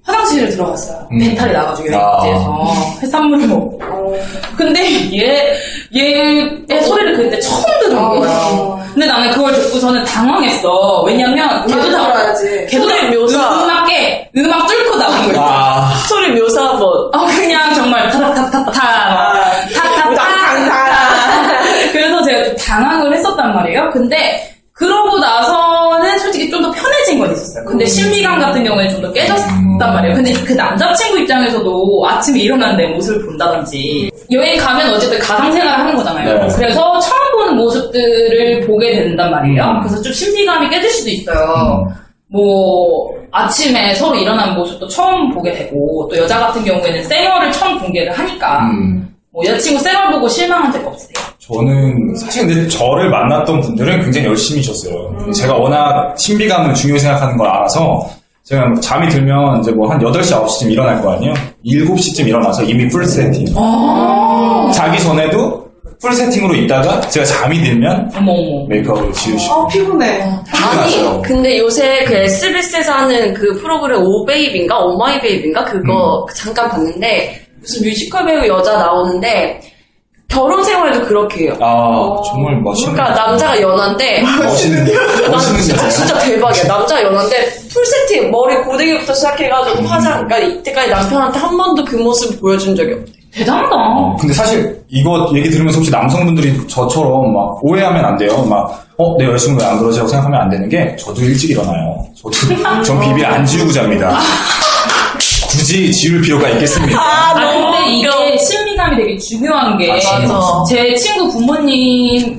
화장실을 들어갔어요. 음. 배탈이 나가지고 아. 여행지에서 해산물을 먹고. 근데 얘, 얘의 소리를 그때 처음 들은 거예요. 근데 나는 그걸 듣고서는 당황했어. 왜냐면 걔도 다 들어야지. 걔도 묘사. 음악에 음악 뚫고 나온 거예요. 아, 소리 묘사 한번. 어, 그냥 정말 타타타타 타 타타타 <laughs> 그래서 제가 좀 당황을 했었단 말이에요. 근데 그러고 나서는 솔직히 좀 더 편해진 건 있었어요. 근데 신비감 같은 경우에 좀 더 깨졌단 말이에요. 근데 그 남자친구 입장에서도 아침에 일어난 내 모습을 본다든지 여행 가면 어쨌든 가상생활을 하는 거잖아요. 네. 그래서 처음 보는 모습들을 보게 된단 말이에요. 음. 그래서 좀 신비감이 깨질 수도 있어요. 음. 뭐 아침에 서로 일어난 모습도 처음 보게 되고 또 여자 같은 경우에는 생얼을 처음 공개를 하니까 음. 뭐 여자친구 생얼 보고 실망한 적 없으세요? 저는 사실 근데 저를 만났던 분들은 굉장히 열심히 셨어요. 제가 워낙 신비감을 중요히 생각하는 걸 알아서 제가 뭐 잠이 들면 이제 뭐 한 8시, 9시쯤 일어날 거 아니에요? 7시쯤 일어나서 이미 full setting. 자기 전에도 full setting으로 있다가 제가 잠이 들면 어머 메이크업을 지우시고. 어, 피곤해. 아니, 맞아요. 근데 요새 그 SBS에서 하는 그 프로그램 오베이비인가 오마이베이비인가 그거 잠깐 봤는데 무슨 뮤지컬 배우 여자 나오는데 결혼 생활도 그렇게 해요. 아, 정말 멋있는. 그러니까 남자가 연한데 멋있는, 멋있는 진짜, 대박이야. 남자 연한데 full setting 머리 고데기부터 시작해가지고 화장. 그러니까 이때까지 남편한테 한 번도 그 모습 보여준 적이 없대. 대단하다. 어, 근데 사실 이거 얘기 들으면서 혹시 남성분들이 저처럼 막 오해하면 안 돼요. 막, 어, 내 여자친구 왜 안 그러지? 하고 생각하면 안 되는 게 저도 일찍 일어나요. 저도, <laughs> 전 비비 안 지우고 잡니다. <laughs> 굳이 지울 필요가 있겠습니까? 아, 근데 이게 신비감이 되게 중요한 게, 맞아. 제 친구 부모님이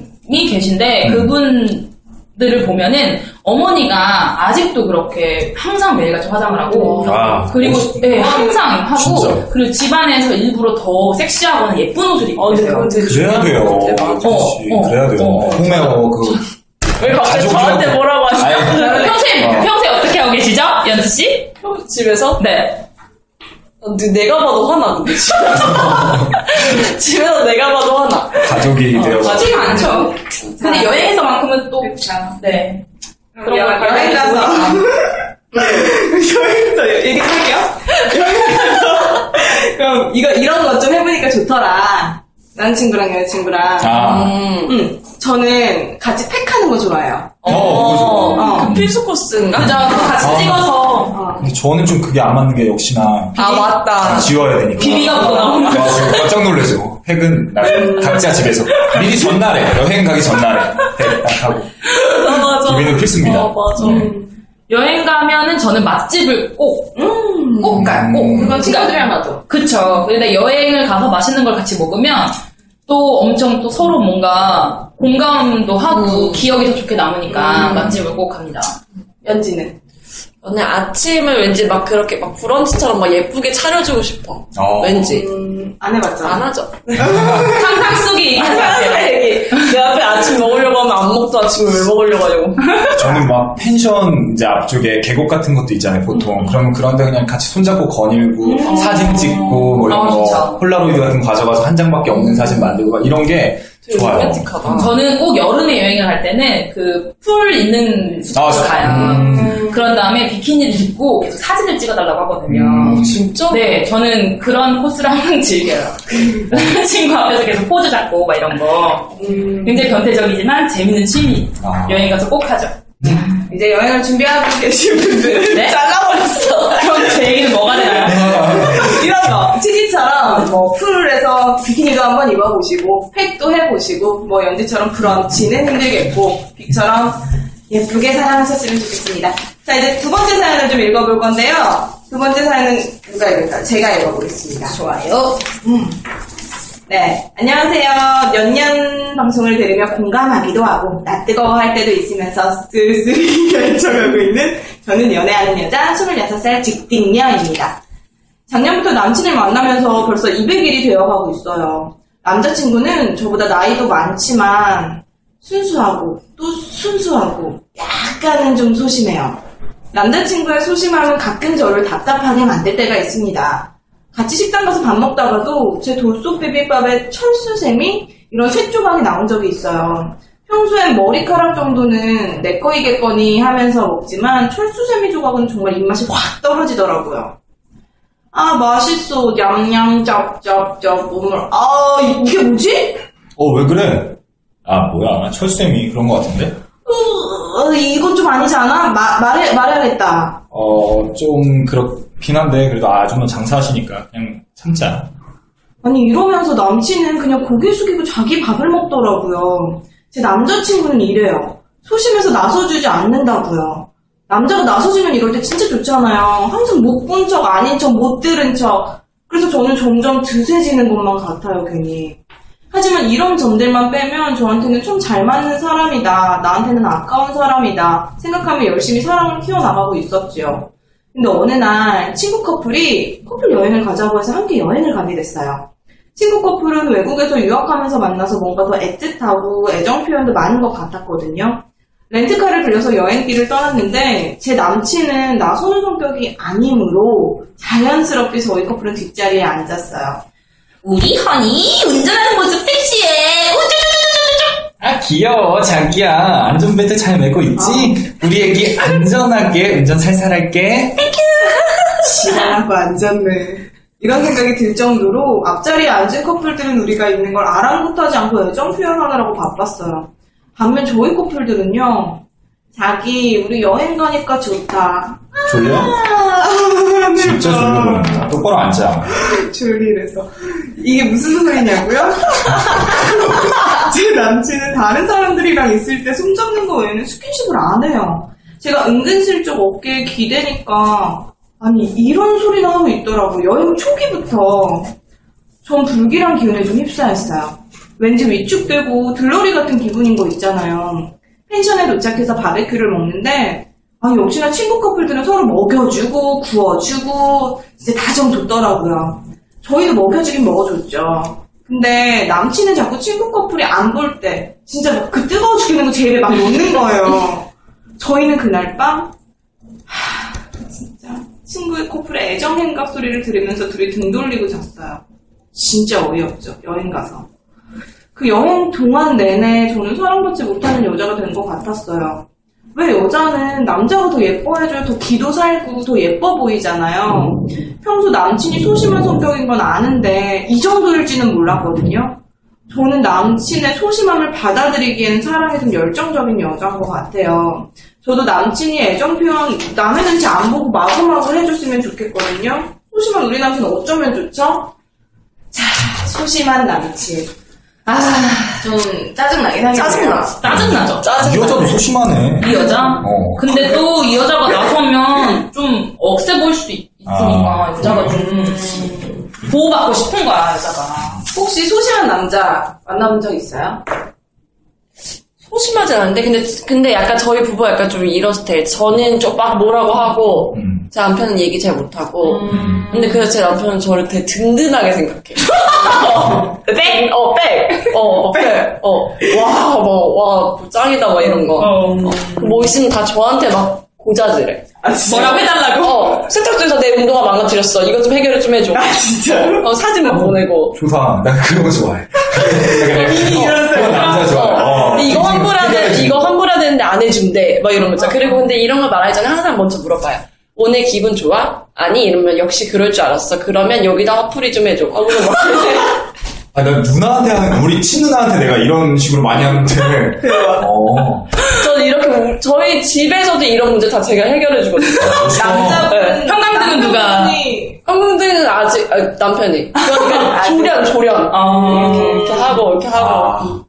계신데, 그분들을 보면은, 어머니가 아직도 그렇게 항상 매일같이 화장을 하고, 아, 그리고. 네, 항상 하고, 진짜. 그리고 집안에서 일부러 더 섹시하거나 예쁜 옷을 입고 계세요. 그래야 돼요. 그렇지. 어, 어, 그래야 돼요. 어, 어. 홈웨어, 그, 왜 갑자기. 저한테 뭐라고 하시죠? 아니, 평소에, 어. 평소에 어떻게 하고 계시죠? 연수 씨? 집에서? 네. 근데 내가 봐도 화나, 근데 집에서. <laughs> 집에서 내가 봐도 화나. 가족이 되어. 쉽지가 않죠. 근데 여행에서만큼은 또, 네. 그런 여- 걸 여행 가서. 여행에서 얘기할게요. 여행 <laughs> 가서. 그럼 이거, 이런 것 좀 해보니까 좋더라. 남친구랑 여자친구랑. 아, 응. 저는 같이 팩하는 거 좋아해요. 어, 그죠. 어. 그 필수 코스인가? 그죠? 같이 아. 찍어서. 근데 저는 좀 그게 안 맞는 게 역시나 아, 맞다. 지워야 되니까. 비비가 또 나오는 아, 저 깜짝 놀라죠. 획은 날 각자 집에서 미리 전날에 여행 가기 전날에 획딱 하고 아, 맞아. 비비는 필수입니다. 아, 맞아. 네. 여행 가면은 저는 맛집을 꼭, 꼭 가요. 꼭. 음. 그건 친구들이랑도. 그쵸. 근데 여행을 가서 맛있는 걸 같이 먹으면 또 엄청 또 서로 뭔가 공감도 하고 기억이 더 좋게 남으니까 맛집을 꼭 갑니다. 연지는. 오늘 아침을 왠지 막 그렇게 막 브런치처럼 막 예쁘게 차려주고 싶어. 어. 왠지. 음, 안 해봤잖아. 안 하죠. <laughs> 상상 속에 얘기하는 것 같아요. 얘기. 내 앞에 아침 먹으려고 하면 안 먹도 아침을 왜 먹으려고 하냐고. 저는 막 펜션 이제 앞쪽에 계곡 같은 것도 있잖아요, 보통. 음. 그러면 그런데 그냥 같이 손잡고 거닐고, 사진 찍고, 뭐 이런 아, 거, 진짜. 폴라로이드 같은 거 가져가서 한 장밖에 없는 사진 만들고, 막 이런 게 되게 좋아요. 로맨틱하다. 저는 꼭 여름에 여행을 갈 때는 그 풀 있는 숙소를 아, 저- 가요. 음. 그런 다음에 비키니를 입고 계속 사진을 찍어달라고 하거든요. 음. 진짜? 네, 저는 그런 코스를 항상 즐겨요. <laughs> 친구 앞에서 계속 포즈 잡고 막 이런 거. 굉장히 변태적이지만 재밌는 취미. 아. 여행 가서 꼭 하죠. 이제 여행을 준비하고 계신 분들 <laughs> 네? 잘라버렸어. 그럼 제 얘기는 뭐가 되나요? 이런 거 치즈처럼 뭐 풀에서 비키니도 한번 입어보시고 팩도 해보시고 뭐 연지처럼 브런치는 힘들겠고 빅처럼 예쁘게 사랑하셨으면 좋겠습니다. 자 이제 두 번째 사연을 좀 읽어볼 건데요. 두 번째 사연은 누가 읽을까? 제가 읽어보겠습니다. 좋아요. 네, 안녕하세요. 몇 년 방송을 들으며 공감하기도 하고, 나 뜨거워할 때도 있으면서 쓸쓸히 결정하고 <laughs> 있는 저는 연애하는 여자 26살 직딩녀입니다. 작년부터 남친을 만나면서 벌써 200일이 되어가고 있어요. 남자친구는 저보다 나이도 많지만 순수하고 또 순수하고 약간은 좀 소심해요. 남자친구의 소심함은 가끔 저를 답답하게 만들 때가 있습니다. 같이 식당 가서 밥 먹다가도 제 돌솥 비빔밥에 철수샘이 이런 쇳조각이 나온 적이 있어요. 평소엔 머리카락 정도는 내 거이겠거니 하면서 먹지만 철수세미 조각은 정말 입맛이 확 떨어지더라고요. 아 맛있어 냠냠 짭짭짭 오늘 아 이게 뭐지? 어, 왜 그래? 아, 뭐야. 철수쌤이 그런 것 같은데? 으, 이건 좀 아니지 않아? 마- 말해, 말해야겠다. 어, 좀 그렇긴 한데, 그래도 아줌마 장사하시니까 그냥 참자. 아니 이러면서 남친은 그냥 고개 숙이고 자기 밥을 먹더라고요. 제 남자친구는 이래요. 소심해서 나서주지 않는다고요. 남자가 나서주면 이럴 때 진짜 좋잖아요. 항상 못 본 척, 아닌 척, 못 들은 척. 그래서 저는 점점 드세지는 것만 같아요, 괜히. 하지만 이런 점들만 빼면 저한테는 좀 잘 맞는 사람이다. 나한테는 아까운 사람이다. 생각하며 열심히 사랑을 키워나가고 있었지요. 근데 어느 날 친구 커플이 커플 여행을 가자고 해서 함께 여행을 가게 됐어요. 친구 커플은 외국에서 유학하면서 만나서 뭔가 더 애틋하고 애정 표현도 많은 것 같았거든요. 렌트카를 빌려서 여행길을 떠났는데 제 남친은 나서는 성격이 아니므로 자연스럽게 저희 커플은 뒷자리에 앉았어요. 우리 허니 운전하는 모습 섹시해. 우쭈쭈쭈쭈쭈쭈. 아, 귀여워, 자기야. 안전벨트 잘 매고 있지? 우리 애기 안전하게 운전 살살 할게. 지랄하고 앉았네. 이런 생각이 들 정도로 앞자리에 앉은 커플들은 우리가 있는 걸 아랑곳하지 않고 애정 표현하느라고 바빴어요. 반면 저희 커플들은요, 자기, 우리 여행 가니까 좋다. 졸려? 아, 진짜 졸려 보인다. 똑바로 앉자. <laughs> 졸리래서. 이게 무슨 소리냐고요? <laughs> 제 남친은 다른 사람들이랑 있을 때 손 잡는 거 외에는 스킨십을 안 해요. 제가 은근슬쩍 어깨에 기대니까 아니 이런 소리나 하고 있더라고 여행 초기부터 전 불길한 기운에 좀 휩싸였어요. 왠지 위축되고 들러리 같은 기분인 거 있잖아요. 펜션에 도착해서 바베큐를 먹는데 아 역시나 친구 커플들은 서로 먹여주고 구워주고 이제 다 정뒀더라고요. 저희도 먹여주긴 먹어줬죠. 근데 남친은 자꾸 친구 커플이 안 볼 때 진짜 막 그 뜨거워 죽겠는 거 제 입에 막 놓는 거예요. 저희는 그날 밤 하, 진짜 친구의 커플의 애정 행각 소리를 들으면서 둘이 등 돌리고 잤어요. 진짜 어이없죠. 여행 가서. 그 여행 동안 내내 저는 사랑받지 못하는 여자가 된 것 같았어요. 왜 여자는 남자가 더 예뻐해줘야 더 기도 살고 더 예뻐 보이잖아요. 평소 남친이 소심한 성격인 건 아는데 이 정도일지는 몰랐거든요. 저는 남친의 소심함을 받아들이기엔 사랑에 좀 열정적인 여자인 것 같아요. 저도 남친이 애정 표현 남의 눈치 안 보고 마구마구 해줬으면 좋겠거든요. 소심한 우리 남친 어쩌면 좋죠? 자, 소심한 남친. 아, 좀 짜증나긴 하겠네요. 짜증나. 짜증나죠. 이 여자도 소심하네. 이 여자? 어. 근데 또 이 여자가 나서면 좀 억세 보일 수도 있, 으니까 아. 여자가 좀 보호받고 싶은 거야 여자가. 혹시 소심한 남자 만나본 적 있어요? 소심하진 않은데 근데 근데 약간 저희 부부가 약간 좀 이런 스타일. 저는 좀 막 뭐라고 하고 음. 제 남편은 얘기 잘 못하고. 근데 그래서 제 남편은 저를 되게 든든하게 생각해. <laughs> 백, 어, 백, 어, 백, 어, 와, 뭐, 와, 짱이다, 막 이런 거. 뭐 있으면 다 저한테 막 고자질해. 뭐라고 해달라고? 어, 세탁소에서 내 운동화 망가뜨렸어. 이거 좀 해결을 좀 해줘. 아, 진짜. 어, 사진 막 보내고. 좋다. 나 그런 거 좋아해. 이런 그런 남자 좋아해. 어. 근데 이거 환불해야 돼. 이거 환불해야 되는데 안 해준대. 막 이런 거 있잖아. 그리고 근데 이런 걸 말하기 전에 항상 먼저 물어봐요. 오늘 기분 좋아? 아니? 이러면 역시 그럴 줄 알았어. 그러면 여기다 화풀이 좀 해줘. 하고 막 <laughs> 아, 나 누나한테 하는, 우리 친누나한테 내가 이런 식으로 많이 하는데. <laughs> 어. 저는 이렇게, 우- 저희 집에서도 이런 문제 다 제가 해결해주거든요. 남자분. 형광등은 누가? 한국들은 아직, 아, 남편이. 그러니까 <laughs> 조련, 조련. 아. 이렇게, 이렇게 하고, 이렇게 하고. 아.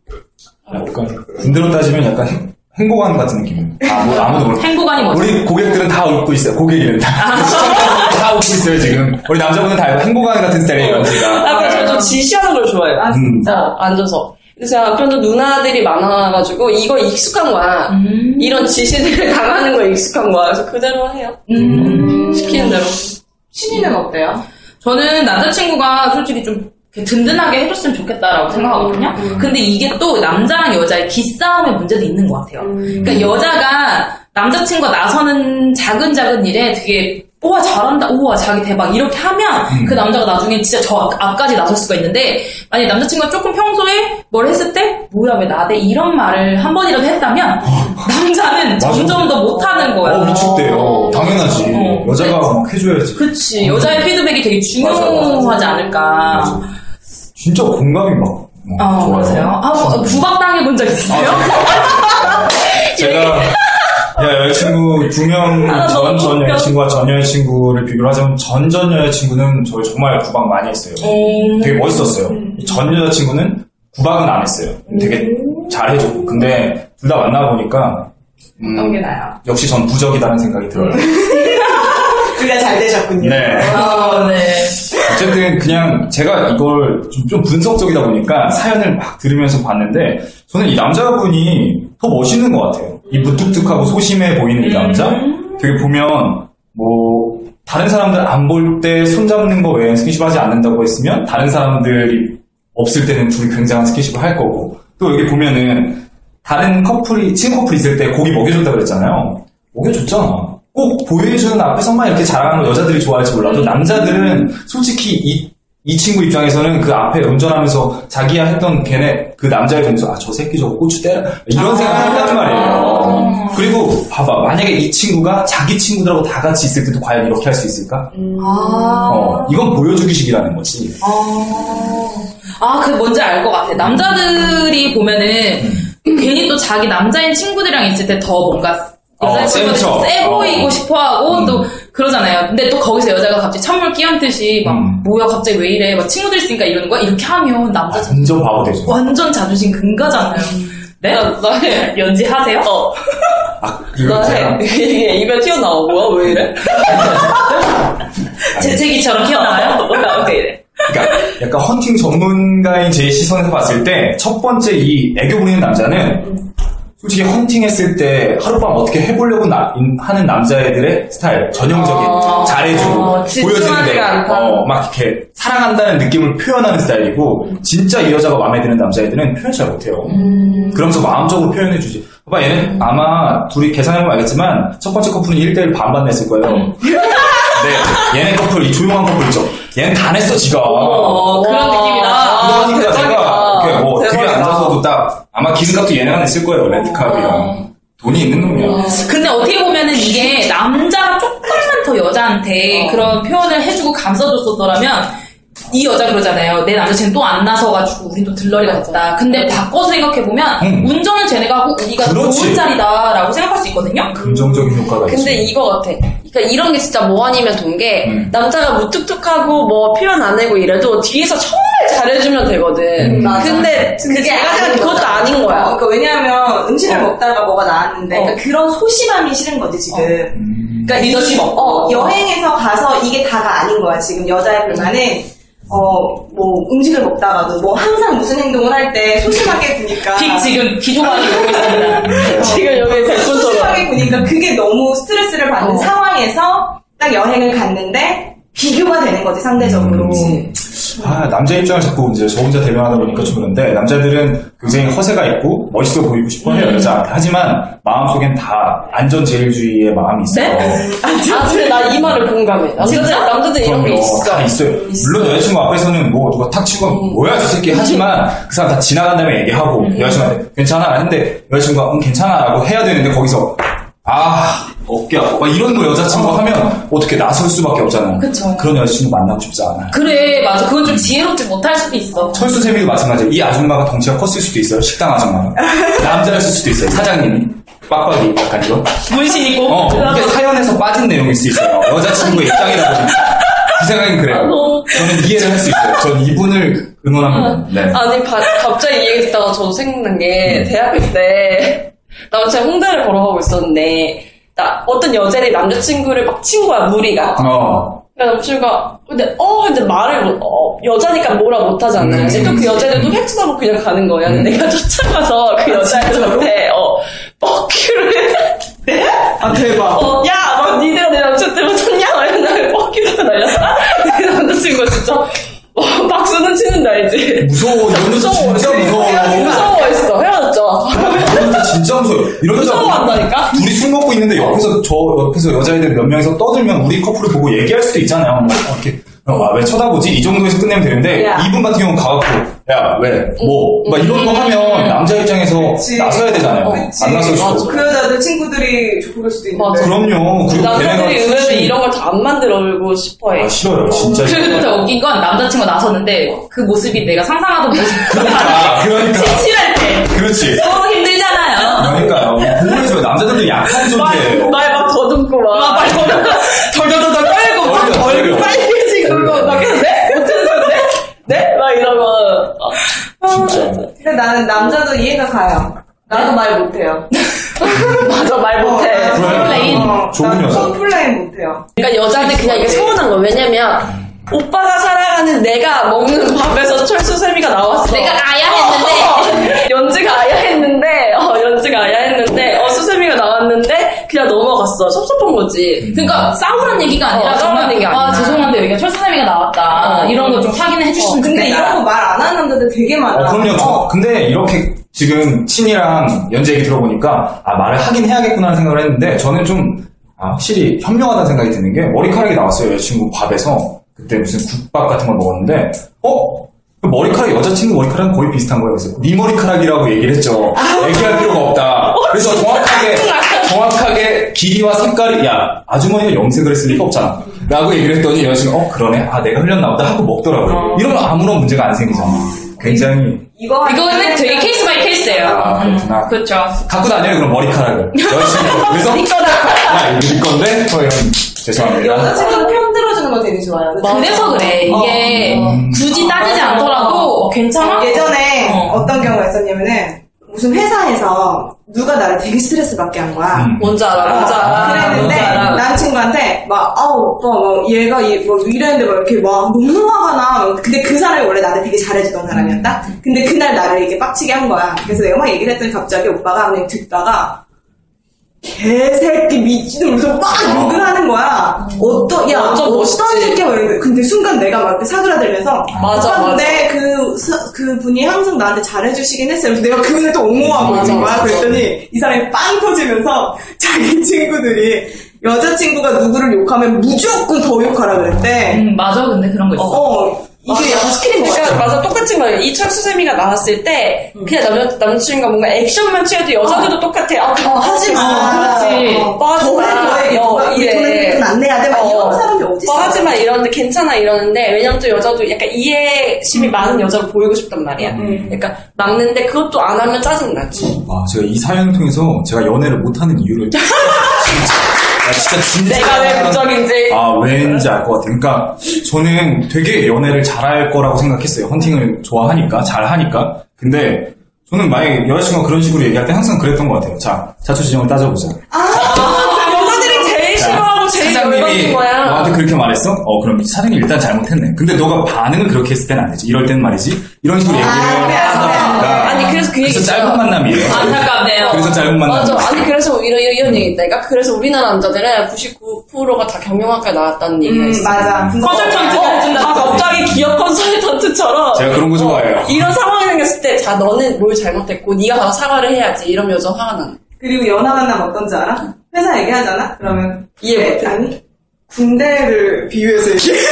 약간, 군대로 따지면 약간 행, 행복한 같은 느낌. 아무, 아무도 모르 행복하니 뭐죠? 우리 고객들은 다 웃고 있어요. 고객이는 다. 시청자들은 <laughs> 다 웃고 있어요, 지금. 우리 남자분은 다 행복한 같은 스타일이에요, 제가. 아, 그래서 저좀 지시하는 걸 좋아해요. 아, 음. 어, 앉아서. 그래서 남편도 누나들이 많아가지고 이거 익숙한 거야. 음. 이런 지시들을 당하는 거에 익숙한 거야. 그래서 그대로 해요. 음. 시키는 대로. 신이는 어때요? 저는 남자친구가 솔직히 좀 든든하게 해줬으면 좋겠다라고 생각하거든요. 근데 이게 또 남자랑 여자의 기싸움의 문제도 있는 것 같아요. 그러니까 여자가 남자친구가 나서는 작은 작은 일에 되게 우와 잘한다 우와 자기 대박 이렇게 하면 음. 그 남자가 나중에 진짜 저 앞- 앞까지 나설 수가 있는데 만약 남자친구가 조금 평소에 뭘 했을 때 뭐야 왜 나대 이런 말을 한 번이라도 했다면 <laughs> 남자는 맞아. 점점 더 못하는 거야. 어, 위축돼요. 당연하지. 어. 여자가 막 해줘야지. 그치 여자의 피드백이 되게 맞아, 중요하지 맞아. 않을까. 진짜 공감이 막. 어, 아, 좋아요. 그러세요? 아, 뭐, 구박당해 본 적 있어요? 제가 야, 여자친구 두 명 아, 전 전. 여자친구와 전 여자친구를 비교를 하자면 전 전 여자친구는 저를 정말 구박 많이 했어요. 음. 되게 멋있었어요. 전 여자친구는 구박은 안 했어요. 되게 잘해줬고. 근데 둘 다 만나보니까 음, 어떤 게 나요? 역시 전 부적이다는 생각이 들어요. <laughs> 둘 다 잘 되셨군요. 네. 아, 네. 어쨌든 그냥 제가 이걸 좀, 좀 분석적이다 보니까 사연을 막 들으면서 봤는데 저는 이 남자분이 더 멋있는 것 같아요. 이 무뚝뚝하고 소심해 보이는 이 남자 되게 보면 뭐 다른 사람들 안 볼 때 손잡는 거 외에 스킨십 하지 않는다고 했으면 다른 사람들이 없을 때는 둘이 굉장한 스킨십을 할 거고 또 여기 보면은 다른 커플이 친구 커플 있을 때 고기 먹여준다 그랬잖아요. 먹여줬잖아. 꼭 보여주는 앞에서만 이렇게 자랑하는 거 여자들이 좋아할지 몰라도 남자들은 솔직히 이, 이 친구 입장에서는 그 앞에 운전하면서 자기야 했던 걔네 그 남자의 보면서 아 저 새끼 저거 고추 때려 이런 생각 한단 말이에요. 그리고 봐봐 만약에 이 친구가 자기 친구들하고 다 같이 있을 때도 과연 이렇게 할 수 있을까? 아. 어, 이건 보여주기식이라는 거지. 아, 그 뭔지 알 것 같아. 남자들이 보면은 괜히 또 자기 남자인 친구들이랑 있을 때 더 뭔가 어, 여자친구들 센 척. 세 보이고 어. 싶어 하고 음. 또 그러잖아요. 근데 또 거기서 여자가 갑자기 찬물 끼얹듯이 막 음. 뭐야 갑자기 왜 이래? 막 친구들 있으니까 이러는 거야? 이렇게 하면 남자 자- 완전 바보 되죠. 완전 자존심 금가잖아요. 네? 나, 나 해. 연지하세요? 어, 아, 나 해. <laughs> 이게 입에 튀어나와. 뭐야, 왜 이래? <laughs> 재채기처럼 튀어나와요? 뭐야, 왜 이래? 그러니까 약간 헌팅 전문가인 제 시선에서 봤을 때 첫 번째 이 애교 부리는 남자는 솔직히 헌팅했을 때 하룻밤 어떻게 해보려고 나- 인- 하는 남자애들의 스타일 전형적인 어, 잘해주고 어, 보여주는데. 어, 막 이렇게 사랑한다는 느낌을 표현하는 스타일이고 진짜 이 여자가 마음에 드는 남자애들은 표현 잘 못해요 그러면서 마음적으로 표현해주지 봐봐 얘는 아마 둘이 계산해보면 알겠지만 첫 번째 커플은 1대1 반반 냈을 거예요 네, 얘네 커플, 이 조용한 커플 있죠. 얘는 다 냈어, 지가. 어, 그런 와. 느낌이다. 그러니까 이렇게 뭐 대박이다. 집에 앉아서도 딱 아마 기름값도 얘네가 냈을 거예요, 렌트카비랑. 돈이 있는 놈이야. 근데 어떻게 보면은 이게 남자가 조금만 더 여자한테 그런 표현을 해주고 감싸줬었더라면 이 여자 그러잖아요. 내 남자친구 또 안 나서가지고 우린 또 들러리가 됐다. 근데 바꿔서 생각해보면 음. 운전은 쟤네가 하고 우리가 그렇지. 좋은 자리다라고 생각할 수 있거든요. 긍정적인 효과가 있지. 근데 이거 같아. 그러니까 이런 게 진짜 뭐 아니면 돈게 음. 남자가 무뚝뚝하고 뭐 표현 안 하고 이래도 뒤에서 정말 잘해주면 되거든. 음. 근데 그게 제가 아닌 그것도 거잖아. 아닌 거야. 어, 그러니까 왜냐하면 음식을 어. 먹다가 뭐가 나왔는데 어. 그러니까 그런 소심함이 싫은 거지 지금. 음. 그러니까 리더십 이- 없고. 어, 여행에서 가서 이게 다가 아닌 거야 지금 여자의 불만은 어, 뭐, 음식을 먹다가도 뭐, 항상 무슨 행동을 할 때 소심하게 구니까. 빅 지금 기조만이 보고 있습니다. <laughs> 지금 여기 대본처럼. 소심하게 구니까 그게 너무 스트레스를 받는 어. 상황에서 딱 여행을 갔는데, 비교가 되는 거지, 상대적으로. 아, 남자 입장을 자꾸 이제 저 혼자 대변하다 보니까 좀 그런데 남자들은 굉장히 허세가 있고 멋있어 보이고 싶어 해요 음. 여자한테 하지만 마음속엔 다 안전제일주의의 마음이 있어요 아, 근데 나 이 말을 공감해. 남자들, 남자들 이런 게. 있어. 다 있어요. 물론 여자친구 앞에서는 뭐 누가 탁 치고 음. 뭐야 저 새끼 하지만 그 사람 다 지나간 다음에 얘기하고 여자친구한테 괜찮아 했는데 여자친구가 응 괜찮아 라고 해야 되는데 거기서 아 어깨 아파 막 이런 거 여자친구 하면 어떻게 나설 수밖에 없잖아요. 그쵸. 그런 여자친구 만나고 싶지 않아요. 그래, 맞아. 그건 좀 지혜롭지 못할 수도 있어. 철수 세미도 마찬가지예요. 이 아줌마가 덩치가 컸을 수도 있어요. 식당 아줌마가. 남자였을 수도 있어요. 사장님이. 빡빡이 약간 이거. 문신 있고. 어, 이게 사연에서 빠진 내용일 수 있어요. 여자친구의 입장이다 보니까. 그 생각엔 그래요. 저는 이해를 할 수 있어요. 전 이분을 응원합니다. 네. 아니, 바- 갑자기 이 얘기 듣다가 저도 생각난 게, 대학교 때, 남자친구 홍대를 걸어가고 있었는데, 나, 어떤 여자애들이 남자친구를 막 친구야, 무리가. 어. 그러니까 남자친구가, 근데, 어, 근데 말을 못, 어, 여자니까 뭐라 못하잖아. 음. 또그 여자애들도 획 쳐다보고 그냥 가는 거야. 근데 내가 쫓아가서 그 여자애들한테, 어, 뻑큐를 했는데, 아, 대박. 어, 야, 막 니네가 내 남친 때문에 쳤냐? 막 이러는데 뻑큐를 날렸다? 그 남자친구가 진짜, 어, 박수는 치는데 알지? 무서워. 여자 진짜 무서워. 무서워했어. 헤어졌죠. 이런 여자 진짜 무서워. 이런 여자 무서워한다니까? 둘이 술 먹고 있는데 옆에서 저 옆에서 여자애들 몇 명이서 떠들면 우리 커플을 보고 얘기할 수도 있잖아요. 뭐 이렇게 어, 아, 왜 쳐다보지? 이 정도에서 끝내면 되는데 야. 이분 같은 경우는 가갖고 야 왜? 뭐? 막 이런 거 하면 남자 입장에서 그치. 나서야 되잖아요. 그치. 안 나설 수도. 그 여자들 친구들이 좋을 수도 있는데. 맞아. 그럼요. 그리고 남자들이 의외로 수시- 이런 걸 다 안 만들고 싶어 해. 아 싫어요. 진짜 싫어요. 진짜 웃긴 건 남자친구가 나섰는데 그 모습이 내가 상상하던 모습. 그러니까 그러니까 칠칠할 때. 그렇지. 서로 힘들잖아요. 그러니까요. 보호해줘요. 남자들도 약한 존재예요. 말 막 더듬고 막. 막 빨리 덜덜덜덜 떨고 막 얼굴 떨려. 빨개지고 막 네? 어떻게 네? 네? 막 이러고. 아, 진짜. 근데 나는 남자도 이해가 가요. 나도 말 못해요. <laughs> 맞아 말 못해. complain. 어, 좋은 여자. complain 못해요. 그러니까 여자들 그냥 이게 서운한 거 왜냐면 오빠가 살아가는 내가 먹는 밥에서 철수세미가 나왔어. 내가 아야 했는데. 어, <laughs> 연지가 아야 했는데, 어, 연지가 아야 했는데, 어, 수세미가 나왔는데, 그냥 넘어갔어. 섭섭한 거지. 그러니까 싸우는 얘기가 아니라 어, 정말 얘기가 아 아니라. 죄송한데 여기가 철수세미가 나왔다 어. 이런 거 좀 확인해 해주시면 근데 좋겠다. 이런 거 말 안 하는 남자들 되게 많아. 어, 그럼요. 저- 어. 근데 이렇게 지금 친이랑 연재 얘기 들어보니까 아 말을 하긴 해야겠구나 하는 생각을 했는데 저는 좀 아, 확실히 현명하다는 생각이 드는 게 머리카락이 나왔어요 여자친구 밥에서 그때 무슨 국밥 같은 걸 먹었는데 어? 그 머리카락 여자친구 머리카락은 거의 비슷한 거예요. 그래서 네 머리카락이라고 얘기를 했죠. 얘기할 필요가 없다. 그래서 정확하게 정확하게 길이와 색깔이 야 아주머니가 염색을 했을 리가 없잖아. 라고 얘기를 했더니 여자친구 어 그러네. 아 내가 흘렸나 보다 하고 먹더라고요. 이러면 아무런 문제가 안 생기잖아. 굉장히 이거 이거는 되게 case by case예요. 아 그렇구나. 그렇죠. 갖고 다녀요 그럼 머리카락을 여자친구 그래서 <laughs> 야 이거 네 건데? 뭐 이런 죄송합니다. 여자친구 거 되게 좋아요. 그래서 그래. 이게 음. 굳이 따지지 않더라도 어, 괜찮아? 예전에 어. 어. 떤 경우가 있었냐면은 무슨 회사에서 누가 나를 되게 스트레스 받게 한 거야. 음. 뭔지 알아, 뭔지 알아. 그랬는데 뭔지 알아. 남친구한테 막 아우 오빠 뭐 얘가 이, 뭐 이랬는데 막 이렇게 막 너무 화가 나. 근데 그 사람이 원래 나한테 되게 잘해주던 사람이었다. 근데 그날 나를 이렇게 빡치게 한 거야. 그래서 내가 막 얘기를 했더니 갑자기 오빠가 그냥 듣다가 개새끼 미친놈으로서 막 욕을 하는 거야. 어떤 야 완전 어떤 멋있지. 새끼야 막 이러는데 근데 순간 내가 막 이렇게 사그라들면서 맞아, 오빠 맞아. 근데 그, 서- 그 분이 항상 나한테 잘해주시긴 했어요. 그래서 내가 그분을 또 옹호하고 맞아, 있는 거야. 맞아. 그랬더니 이 사람이 빵 터지면서 <laughs> 자기 친구들이 여자친구가 누구를 욕하면 무조건 더 욕하라 그랬대. 음, 맞아. 근데 그런 거 있어. 어, 이게 시키는 거 그러니까. 맞아 똑같은 거예요. 이 철수 쌤이가 나왔을 때 음. 그냥 남자 남친과 뭔가 액션만 취해도 여자들도 똑같아. 아, 어, 하지 마. 어, 그렇지. 어, 빠지 더해, 마. 더해. 어, 누가 우리 이래. 돈을 좀안 내야 돼. 막 이런 사람이 어딨어. 뻔하지 마 이러는데 괜찮아 이러는데 왜냐면 또 여자도 약간 이해심이 많은 여자로 보이고 싶단 말이야. 음. 그러니까 막는데 그것도 안 하면 짜증 나지. 아, 제가 이 사연을 통해서 제가 연애를 못하는 이유를 진짜, <laughs> 아, 진짜 진짜 내가 왜 부적인지. 아 왠지 알 것 같아요. 그러니까 저는 되게 연애를 잘할 거라고 생각했어요. 헌팅을 좋아하니까 잘하니까. 근데 저는 만약에 여자친구가 그런 식으로 얘기할 때 항상 그랬던 것 같아요. 자 자초지종을 따져보자. 여자들이 제일 자, 싫어하고 제일 사장님이 사장이 거야. 너한테 그렇게 말했어? 어, 그럼 사장이 일단 잘못했네. 근데 너가 반응을 그렇게 했을 때는 안 되지. 이럴 때는 말이지. 이런 식으로 얘기를 하다 보니까. 아니, 그래서 그 얘기 짧은 있어요. 만남이에요. 안타깝네요. 그래서 짧은 만남. 맞아. 아니, 그래서 이런, 이런 얘기 있다니까? 그래서 우리나라 남자들은 99%가 다 경영학과 나왔다는 얘기가 음, 있어. 맞아. 컨설턴트가 해준다. 아, 갑자기 기업 컨설턴트처럼. 제가 그런 거 좋아해요. 이런 상황이 생겼을 때, 자, 너는 뭘 잘못했고, 네가 가서 사과를 해야지. 이러면 여자 화가 나는. 그리고 연하 만남 어떤지 알아? 회사 얘기하잖아? 그러면 이해 못해. 아니 군대를 비유해서 얘기해. <laughs>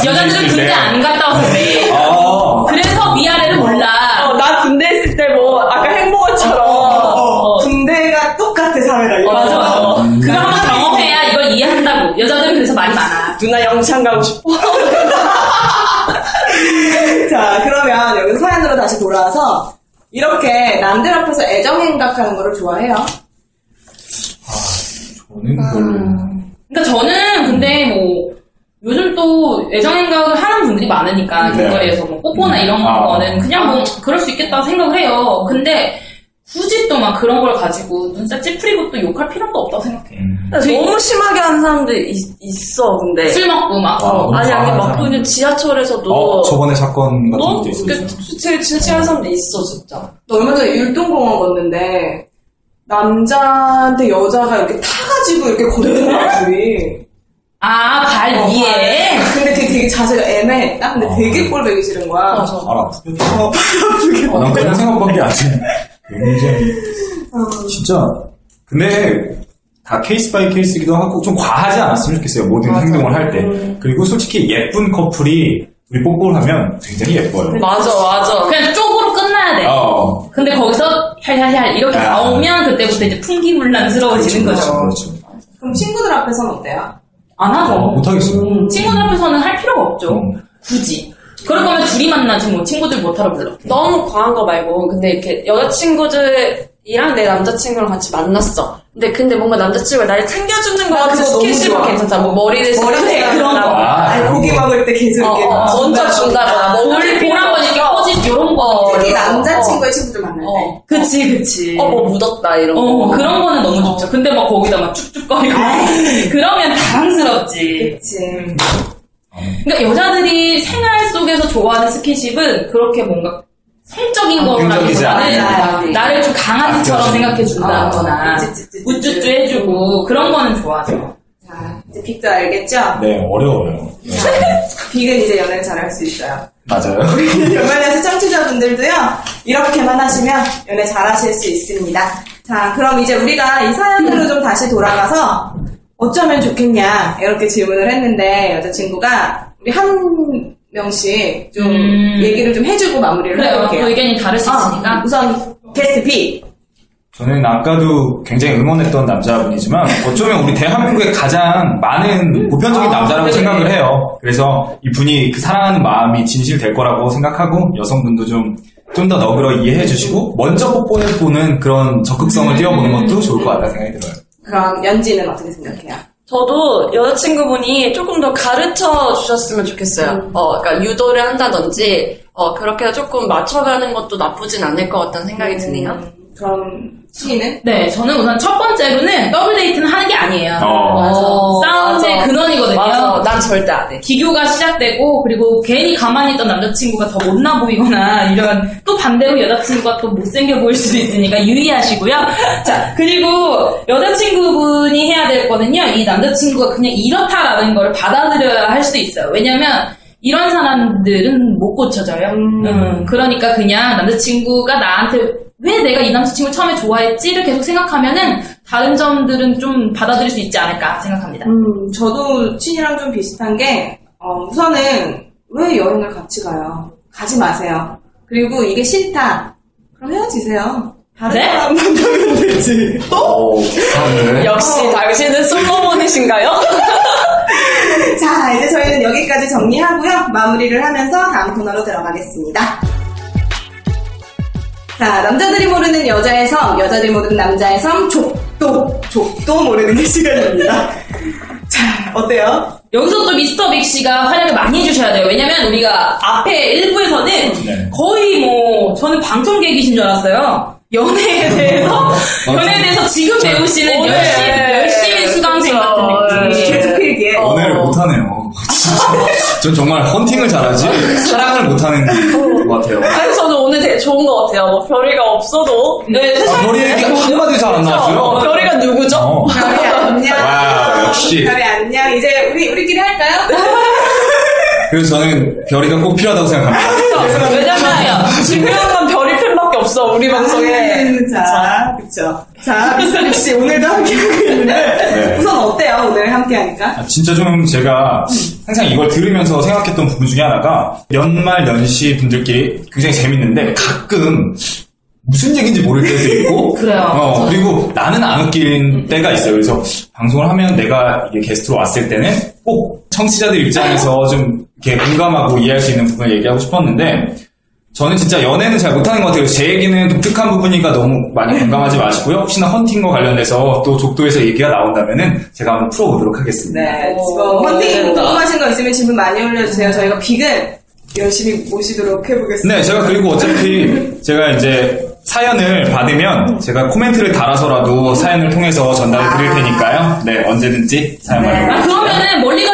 군대 여자들은 군대 때. 안 갔다 와서 그래. 어. 그래서 위아래를 몰라. 그래서 말이 많아. 누나 영창 가고 싶어. <laughs> 자 그러면 여기 사연으로 다시 돌아와서 이렇게 남들 앞에서 애정행각하는 거를 좋아해요. 저는 별로. 그러니까 저는 근데 뭐 요즘 또 애정행각을 하는 분들이 많으니까 네. 길거리에서 뭐 뽀뽀나 이런 아. 거는 그냥 뭐 그럴 수 있겠다 생각을 해요. 근데 굳이 또 막 그런 걸 가지고 눈살 찌푸리고 또 욕할 필요도 없다고 생각해. 음. 너무 심하게 하는 사람들 있, 있어, 근데. 술 먹고 막 아, 너무 아니, 아니, 막. 그냥 지하철에서도. 어, 저번에 사건 같은 너무 것도 있었죠. 그, 제일 진지한 사람도 있어, 진짜. 너 얼마 전에 율동공원 걷는데 남자한테 여자가 이렇게 타가지고 이렇게 걷는 거야 둘이. 아, 발 어, 위에. 근데 되게, 되게 자세가 애매했다. 근데 어. 되게 꼴보기 싫은 거야. 맞아. 아, 아프게. 아, 난 그런 생각밖에 안 해. 굉장히. 진짜. 근데, 다 case by case이기도 하고, 좀 과하지 않았으면 좋겠어요. 모든 행동을 할 때. 그리고 솔직히 예쁜 커플이 우리 뽀뽀를 하면 굉장히 예뻐요. 맞아, 맞아. 그냥 쪽으로 끝나야 돼. 어. 근데 거기서 얄얄얄 이렇게 아. 나오면 그때부터 이제 풍기문란스러워지는 그렇죠, 거죠. 그렇죠. 그럼 친구들 앞에서는 어때요? 안 하죠. 어, 못하겠어요. 음, 친구들 앞에서는 할 필요가 없죠. 음. 굳이. 그럴 거면 둘이 만나지 뭐 친구들 뭐하러 불러. 너무 과한 거 말고, 근데 이렇게 여자친구들이랑 내 남자친구랑 같이 만났어. 근데 근데 뭔가 남자친구가 날 챙겨주는 거 아, 같은 스킨십은. 괜찮다. 뭐 머리를 머리 쓰다듬어 네, 그런 거. 아, 아니, 고기 거. 먹을 때 계속 어, 이렇게 어, 먼저 준다거나 뭐 우리 보라고 이렇게 꼬집 요런 거. 특히 어, 남자친구의 친구들 만날 때. 어, 그치, 그치. 어, 뭐 묻었다 이런 거. 어, 그런 거는 너무 좋죠. 근데 막 거기다 막 쭉쭉거리고. <laughs> 그러면 당황스럽지. 그치. 그러니까 여자들이 생활 속에서 좋아하는 스킨십은 그렇게 뭔가 성적인 아, 거라기보다는 않아요. 나를 좀 강아지처럼 아, 생각해 준다거나 어, 찌찌찌찌. 우쭈쭈 해주고 그런 거는 좋아하죠. 자, 이제 빅도 알겠죠? 네, 어려워요. 네. <laughs> 빅은 이제 연애를 잘할 수 있어요. 맞아요. <laughs> 연말연시 청취자분들도요, 이렇게만 하시면 연애 잘하실 수 있습니다. 자, 그럼 이제 우리가 이 사연으로 좀 다시 돌아가서 어쩌면 좋겠냐, 이렇게 질문을 했는데, 여자친구가 우리 한 명씩 좀 음. 얘기를 좀 해주고 마무리를 그래요. 해볼게요. 또 의견이 다를 수 어, 있으니까. 우선 게스트 B. 저는 아까도 굉장히 응원했던 남자분이지만 어쩌면 우리 대한민국의 가장 많은 보편적인 아, 남자라고 네. 생각을 해요. 그래서 이분이 그 사랑하는 마음이 진실될 거라고 생각하고 여성분도 좀 좀 더 너그러이 이해해 주시고 먼저 뽀뽀해 보는 그런 적극성을 띄워보는 것도 좋을 것 같다는 생각이 들어요. 그럼 연지는 어떻게 생각해요? 저도 여자친구분이 조금 더 가르쳐 주셨으면 좋겠어요. 어, 그러니까 유도를 한다든지, 어, 그렇게 조금 맞춰가는 것도 나쁘진 않을 것 같다는 생각이 드네요. 음, 그럼 시는 네, 저는 우선 첫 번째로는 더블 데이트는 하는 게 아니에요. 어. 싸움의 맞아. 근원이거든요. 맞아. 난 절대 안 해. 비교가 시작되고 그리고 괜히 가만히 있던 남자친구가 더 못나 보이거나 이런 또 반대로 여자친구가 또 못생겨 보일 수도 있으니까 유의하시고요. 자 그리고 여자친구분이 해야 될 거는요. 이 남자친구가 그냥 이렇다라는 걸 받아들여야 할 수도 있어요. 왜냐면 이런 사람들은 못 고쳐져요. 음, 그러니까 그냥 남자친구가 나한테 왜 내가 이 남자친구 처음에 좋아했지를 계속 생각하면은 다른 점들은 좀 받아들일 수 있지 않을까 생각합니다. 음, 저도 친이랑 좀 비슷한 게, 어, 우선은 왜 여행을 같이 가요? 가지 마세요. 그리고 이게 싫다. 그럼 헤어지세요. 다른 네? 사람 만나면 되지. 오, 비슷한데? 역시 당신은 솔로몬이신가요? <laughs> 자, 이제 저희는 여기까지 정리하고요. 마무리를 하면서 다음 코너로 들어가겠습니다. 자, 남자들이 모르는 여자의 섬, 여자들이 모르는 남자의 섬, 족도, 족도 모르는 게 시간입니다. 자, 어때요? 여기서 또 미스터 빅 씨가 활약을 많이 해주셔야 돼요. 왜냐면 우리가 앞에 1부에서는 네. 거의 뭐, 저는 방청객이신 줄 알았어요. 연애에 대해서 연애에 대해서 지금 배우시는 어, 네. 열심히 열심히 수강생 같은 느낌. 계속 그 얘기해. 연애를 못하네요. <laughs> 전 정말 헌팅을 잘하지 사랑을 못하는 것 같아요. 아니, 저는 오늘 되게 좋은 것 같아요. 뭐, 별이가 없어도. 네, 아, 머리 얘기 한마디 잘 안 나왔어요. 별이가 누구죠? 어. 별이 안녕. 와, 역시. 별이 안녕. 이제 우리, 우리끼리 할까요? 그래서 저는 별이가 꼭 필요하다고 생각합니다. 왜냐면, <laughs> 중요한 별이 팬밖에 없어, 우리 방송에. 자, 그쵸. 자, 미스터 씨, 오늘도 함께하고 있는데, 네. 우선 어때요? 오늘 함께하니까? 아, 진짜 좀 제가 항상 이걸 들으면서 생각했던 부분 중에 하나가 연말 연시 분들끼리 굉장히 재밌는데 가끔 무슨 얘기인지 모를 때도 있고 <laughs> 그래요. 어, 그리고 나는 안 웃긴 때가 있어요. 그래서 방송을 하면 내가 이게 게스트로 왔을 때는 꼭 청취자들 입장에서 <laughs> 좀 이렇게 공감하고 이해할 수 있는 부분을 얘기하고 싶었는데 저는 진짜 연애는 잘 못하는 것 같아요. 제 얘기는 독특한 부분이니까 너무 많이 공감하지 마시고요. 혹시나 헌팅과 관련돼서 또 족도에서 얘기가 나온다면은 제가 한번 풀어보도록 하겠습니다. 네, 지금 헌팅 궁금하신 거 있으면 질문 많이 올려주세요. 저희가 빅은 열심히 모시도록 해보겠습니다. 네, 제가 그리고 어차피 제가 이제 사연을 받으면 제가 코멘트를 달아서라도 사연을 통해서 전달해 드릴 테니까요. 네, 언제든지 사연 많이 아. 그러면은 멀리 오늘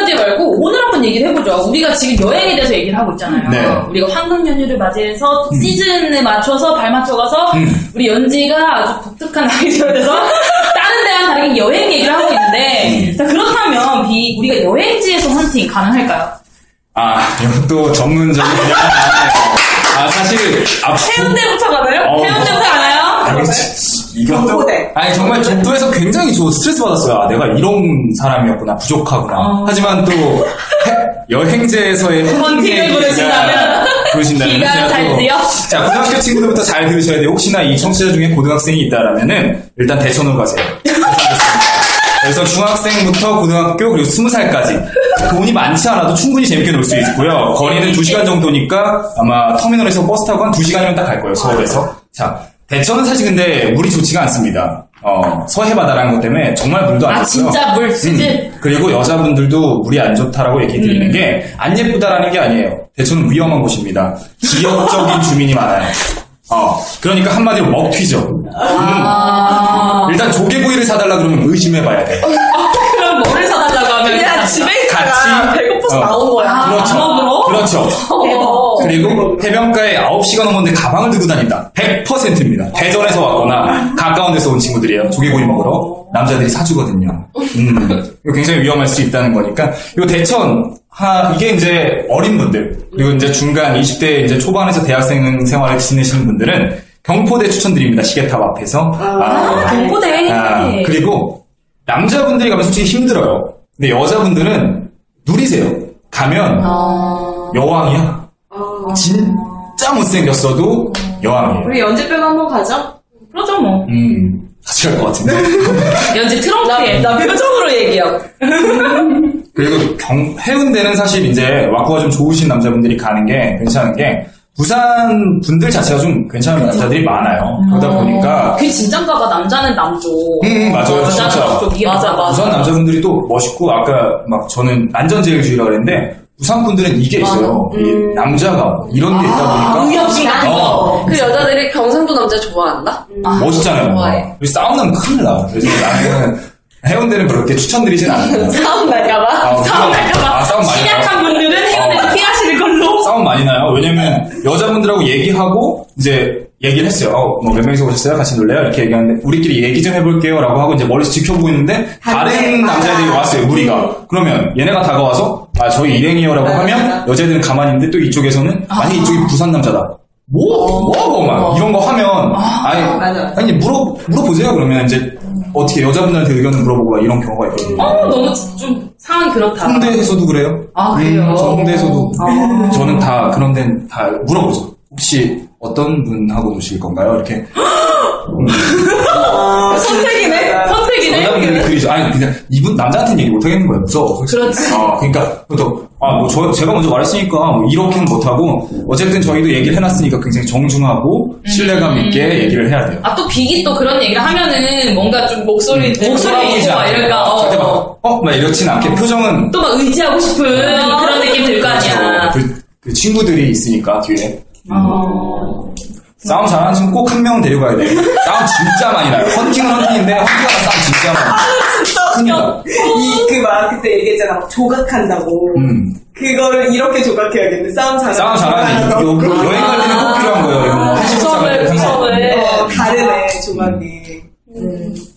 한번 얘기를 해보죠. 우리가 지금 여행에 대해서 얘기를 하고 있잖아요. 네. 우리가 황금 연휴를 맞이해서 시즌에 맞춰서 발 맞춰가서 음. 우리 연지가 아주 독특한 아이디어에 대해서 <laughs> 다른 데랑 다르게 여행 얘기를 하고 음. 있는데 자, 그렇다면 비 우리가 여행지에서 헌팅 가능할까요? 아, 이것도 전문적인. 아, 사실 아, 해운대부터 가나요? 어. 해운대부터 가나요? 아니, 경포대. 아니 정말 족도에서 굉장히 저 스트레스 받았어요. 아, 내가 이런 사람이었구나, 부족하구나. 어. 하지만 또 해- 여행지에서의 헌팅을 부르신다면 부르신다면? 자, 고등학교 친구들부터 잘 들으셔야 돼요. 혹시나 이 청취자 중에 고등학생이 있다라면은 일단 대천으로 가세요. <laughs> 그래서 중학생부터 고등학교 그리고 스무 살까지 돈이 많지 않아도 충분히 재밌게 놀 수 있고요. 거리는 2시간 정도니까 아마 터미널에서 버스 타고 한 2시간이면 딱 갈 거예요. 서울에서. 자, 대천은 사실 근데 물이 좋지가 않습니다. 어, 서해 바다라는 것 때문에 정말 물도 안 아 좋고요. 진짜 물 수질 음, 그리고 여자분들도 물이 안 좋다라고 얘기 드리는 음. 게안 예쁘다라는 게 아니에요. 대천은 위험한 곳입니다. 지역적인 <laughs> 주민이 많아요. 어, 그러니까 한마디로 먹튀죠. 음. 아 일단 조개구이를 사달라 그러면 의심해봐야 돼. 그럼 뭐를 사달라고 하면 그냥 집에 있다가 같이- 배고파서 어. 나온 거야. 그렇죠. 그렇죠. 어. 그리고 해변가에 9시간 넘었는데 가방을 들고 다닌다. 100%입니다. 대전에서 왔거나 가까운 데서 온 친구들이에요. 조개구이 먹으러. 남자들이 사주거든요. 음, 이거 굉장히 위험할 수 있다는 거니까. 이 대천, 하, 이게 이제 어린 분들, 그리고 이제 중간 20대 이제 초반에서 대학생 생활을 지내시는 분들은 경포대 추천드립니다. 시계탑 앞에서. 아, 경포대 아, 그리고 남자분들이 가면 솔직히 힘들어요. 근데 여자분들은 누리세요. 가면 여왕이야. 진짜 못생겼어도 여왕이에요. 우리 연재병 한번 가죠? 그러죠 뭐 음, 같이 갈 것 같은데. <laughs> 연지 트렁크에 나 표정으로 얘기하고. <laughs> 그리고 경, 해운대는 사실 이제 와꾸가 좀 좋으신 남자분들이 가는 게 괜찮은 게 부산 분들 자체가 좀 괜찮은 남자들이 많아요. 그러다 보니까 그 진짠가 봐 남자는 남쪽 음, 맞아요. 여자는 진짜. 남쪽이 맞아, 맞아. 부산 남자분들이 또 멋있고 아까 막 저는 안전제일주의라 그랬는데 부산 분들은 이게 있어요. 이 남자가 이런 게 있다 보니까 의협시간 어, 그 여자들이 경상도 남자 좋아한다? 멋있잖아요. 좋아해. 싸움나면 큰일 나. 그래서 나는 해운대는 그렇게 추천드리진 않아요. <laughs> 싸움 날까봐? 아, 싸움 날까봐 아, 싸움 많이 나요. 분들은 해운대에서 어. <laughs> 피하실 걸로 싸움 많이 나요. 왜냐면 여자분들하고 얘기하고 이제 얘기를 했어요. 어, 뭐몇 명이서 오셨어요? 같이 놀래요? 이렇게 얘기하는데 우리끼리 얘기 좀 해볼게요. 라고 하고 이제 멀리서 지켜보고 있는데 다른 반대, 남자애들이. 왔어요. 무리가. 그러면 얘네가 다가와서 아 저희 일행이요라고 맞아, 하면. 여자애들은 가만히 있는데 또 이쪽에서는 만약 이쪽이 부산 남자다. 뭐? 뭐하고 막 이런 거 하면 아니 맞아. 아니 물어 물어보세요. 그러면 이제 어떻게 여자분들한테 의견을 물어보고 막 이런 경우가 있거든요. 어 너무 좀 상황이 그렇다 홍대에서도 그래요? 아, 그래요? 음, 저 홍대에서도 아. 저는 다 그런 데는 다 물어보죠. 혹시 어떤 분하고 노실 건가요? 이렇게 <gasps> 선택이네 선택이네 남자분들이 그리죠. 아니 그냥 이분 남자한테는 얘기 못 하겠는 거예요. 무서워. 그렇지. 어, 그러니까 또 아 뭐 저 제가 먼저 말했으니까 뭐 이렇게는 못 하고 어쨌든 저희도 얘기를 해놨으니까 굉장히 정중하고 신뢰감 음. 있게 얘기를 해야 돼요. 아 또 빅이 또 그런 얘기를 하면은 뭔가 좀 목소리 목소리 돌아보이지 있고 막. 이럴까 어, 절대 막, 어, 막 이렇진 않게 표정은 또 막 의지하고 싶은 그런 느낌 들 거 아니야 그, 그 친구들이 있으니까 뒤에 어. 싸움 잘하는 친구 꼭 한 명 데려가야 돼. 싸움 진짜 많이 나요. 헌팅은 헌팅인데 헌팅하다 싸움 진짜 많아. 큰일 나. 이그막 그때 얘기했잖아 막 조각한다고 음. 그거를 이렇게 조각해야겠네 싸움 잘하는 싸움 잘하는 여, 여행 갈 때는 꼭 필요한 거예요. 이거 뭐 구성을. 구성을. 어, 다르네 조각이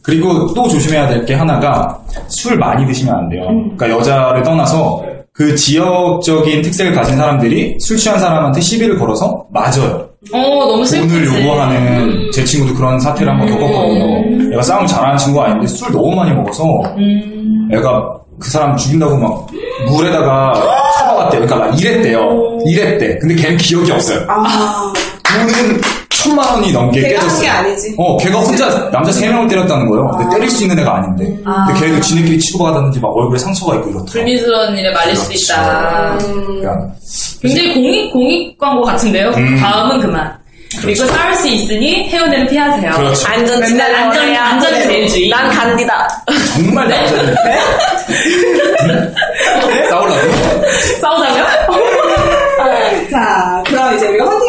그리고 또 조심해야 될 게 하나가 술 많이 드시면 안 돼요. 그러니까 여자를 떠나서 그 지역적인 특색을 가진 사람들이 술 취한 사람한테 시비를 걸어서 맞아요. 어, 너무 슬프지. 돈을 요구하는 제 친구도 그런 사태를 한번 겪었거든요. 애가 싸움 잘하는 친구가 아닌데 술 너무 많이 먹어서 애가 그 사람 죽인다고 막 물에다가 처박았대요. 그러니까 막 이랬대요. 이랬대. 근데 걔는 기억이 없어요. 아 돈은 천만 원이 넘게 걔가 한 깨졌어요. 게 아니지 어, 걔가 혼자 남자 세 명을 때렸다는 거예요. 근데 때릴 수 있는 애가 아닌데. 근데 걔도 지네끼리 치고받았는지 막 얼굴에 상처가 있고 이렇더라고. 불미스러운 일에 말릴 수도 그렇죠. 있다. 그러니까 굉장히 공익, 공익 광고 같은데요? 음. 다음은 그만. 그리고 싸울 수 있으니 헤어내는 피하세요. 그렇죠. 안전 맨날 진짜 안전, 좋아해요. 안전이 제일 주의. 난 간디다. 정말 남자들 싸우려고. 싸우자면?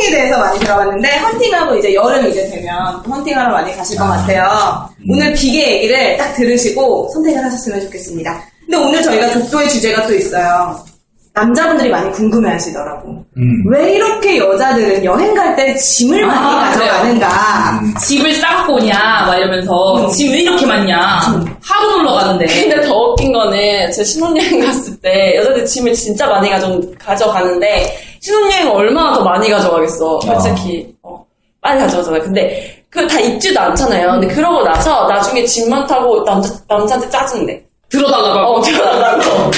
헌팅에 대해서 많이 들어봤는데, 헌팅하고 이제 여름 이제 되면 헌팅하러 많이 가실 것 같아요. 오늘 비계 얘기를 딱 들으시고 선택을 하셨으면 좋겠습니다. 근데 오늘 저희가 독도의 주제가 또 있어요. 남자분들이 많이 궁금해 하시더라고. 음. 왜 이렇게 여자들은 여행 갈 때 짐을 많이 아, 가져가는가? 집을 싸갖고 오냐, 막 이러면서. 짐왜 이렇게 많냐. 하루 놀러 가는데. 근데 더 웃긴 거는 제 신혼여행 갔을 때 여자들 짐을 진짜 많이 가져, 가져가는데 신혼여행 얼마나 더 많이 가져가겠어. 솔직히 어, 많이 가져가잖아요. 근데 그거 다 입지도 않잖아요. 근데 그러고 나서 나중에 짐 많다고 남자, 남자한테 짜증내. 들어달라고. 어, 들어달라고.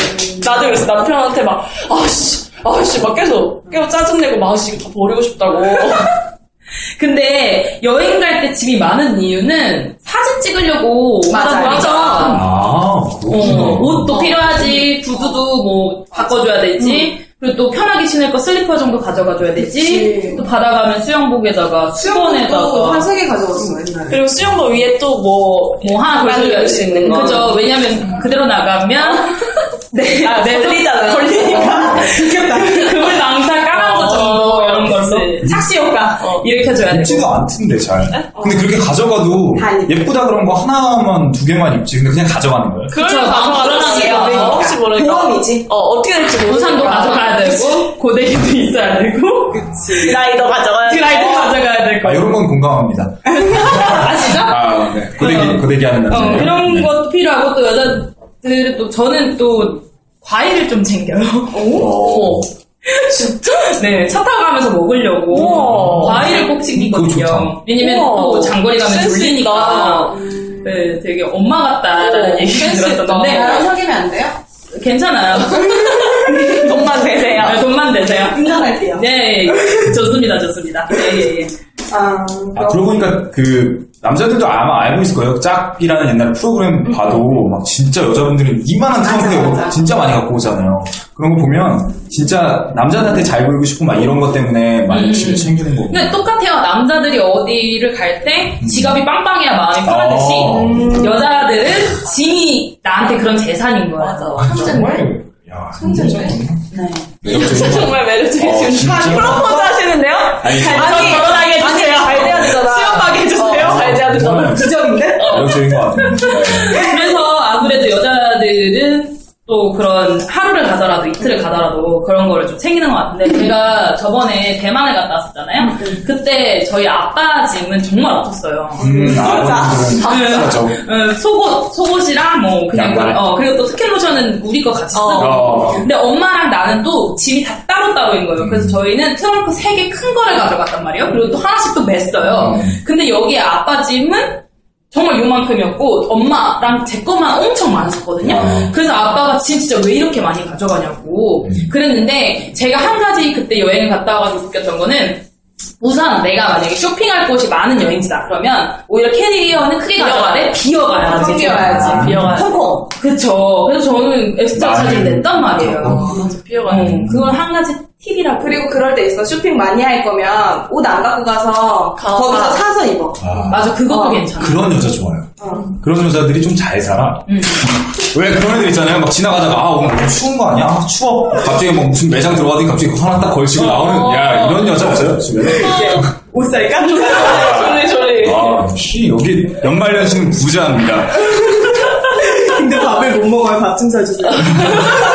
나도 그래서 남편한테 막, 아씨, 아씨, 막 계속, 계속 짜증내고, 막, 아씨, 다 버리고 싶다고. <laughs> 근데 여행 갈때 짐이 많은 이유는 사진 찍으려고 맞아, 보니까 아. 어, 옷도 필요하지, 구두도 뭐 바꿔줘야 되지, 그리고 또 편하게 신을 거 슬리퍼 정도 가져가줘야 되지, 그치. 또 바다 가면 수영복에다가 수건에다가 한세개 가져갔어, 옛날에. 그리고 수영복 위에 또 뭐, 뭐 하나 걸려야 열수 있는 거. 그죠. 왜냐면 그대로 나가면 <laughs> 네, 아, 네, 걸리잖아. 걸리니까 그물 낭사 착시 효과 일으켜줘야 되고. 입지도 않던데 잘. 근데 그렇게 가져가도 예쁘다 그런 거 하나만 두 개만 입지. 근데 그냥 가져가는 거예요. 가져가라는 마음 게 불안하니까. 혹시 모르니까. 보험이지. 어, 어떻게 될지 모르니까. 우산도 가져가야 되고 고데기도 있어야 되고 드라이더 가져가야 드라이도 가져가야 되고 아, 이런 건 공감합니다. <laughs> 아시죠? 아, 네. 고데기, 고데기 하는 남자. 어, 그런 것도 필요하고 또 여자들은 또 저는 또 과일을 좀 챙겨요. 오. 진짜? 네, 차 타고 가면서 먹으려고 우와. 과일을 꼭 챙기거든요. 왜냐면 우와. 또 장거리 가면 센스 졸리니까. 네, 되게 엄마 같다라는 얘기를 센스 들었었는데 나랑 사귀면 안 돼요? 괜찮아요. <laughs> 돈만 되세요. 네, 돈만 내세요. 인정할게요. 네, 좋습니다, 좋습니다. 네, 예, 예. 아, 아, 그러고 보니까 그 남자들도 아마 알고 있을 거예요. 짝이라는 옛날 프로그램 봐도 막 진짜 여자분들은 이만한 트렁크에. 진짜 많이 갖고 오잖아요. 그런 거 보면 진짜 남자들한테 잘 보이고 싶고 막 이런 것 때문에 많이 음. 열심히 챙기는 거고. 근데 똑같아요. 남자들이 어디를 갈 때 지갑이 빵빵해야 마음이 편하듯이 어. 여자들은 짐이 나한테 그런 재산인 거야. 맞아. 정말 야, 천재인데? 네. 매력적인 거. 정말 어, 매력적이신 진짜? 프로포즈 하시는데요? 아니, 잘 아니, 결혼하게 해주세요. 잘 돼야 되잖아. 수영하게 해주세요. 되잖아. 정말 부적인데? 매력적인 것 같아요. 네. <laughs> 그래서 아무래도 여자들은 또 그런 하루를 가더라도 이틀을 가더라도 그런 거를 좀 챙기는 것 같은데 제가 저번에 대만을 갔다 왔었잖아요. 그때 저희 아빠 짐은 정말 없었어요. 음, 아버님들은 그렇죠. 어, 속옷, 속옷이랑 뭐 그냥 양말. 어 그리고 특캔 로션은 우리 거 같이 쓰고 어. 근데 엄마랑 나는 또 짐이 다 따로 따로인 거예요. 그래서 저희는 트렁크 세 개 큰 거를 가져갔단 말이에요. 그리고 또 하나씩 또 맸어요. 음. 근데 여기 아빠 짐은 정말 요만큼이었고 엄마랑 제 것만 엄청 많았었거든요. 아. 그래서 아빠가 짐 진짜 왜 이렇게 많이 가져가냐고 음. 그랬는데 제가 한 가지 그때 여행을 갔다 와가지고 느꼈던 거는 우선 내가 만약에 쇼핑할 곳이 많은 여행지다 그러면 오히려 캐리어는 크게 가져가되 비어가야지. 챙겨야지. 아, 비어가야지. 콩콩. 그쵸. 그래서 저는 많이 사진 냈단 말이에요. 어. 비어가야 어, 그걸 한 가지 팁이라고. 그리고 그럴 때 있어. 쇼핑 많이 할 거면 옷 안 갖고 가서 가서 거기서 사서 입어. 아, 맞아, 그것도 어. 괜찮아. 그런 여자 좋아요. 어. 그런 여자들이 좀 잘 살아. 음. <laughs> 왜 그런 애들 있잖아요. 막 지나가다가 아 오늘 너무 추운 거 아니야? 아, 추워. 갑자기 뭐 무슨 매장 들어가더니 갑자기 그거 하나 딱 걸치고 나오는 야 이런 여자 없어요 주변에? 옷 살까? 졸리 졸리. 아 씨, 여기 연말연시는 부자입니다. <laughs> 근데 밥을 못 먹어요. 밥 좀 사주세요. <laughs>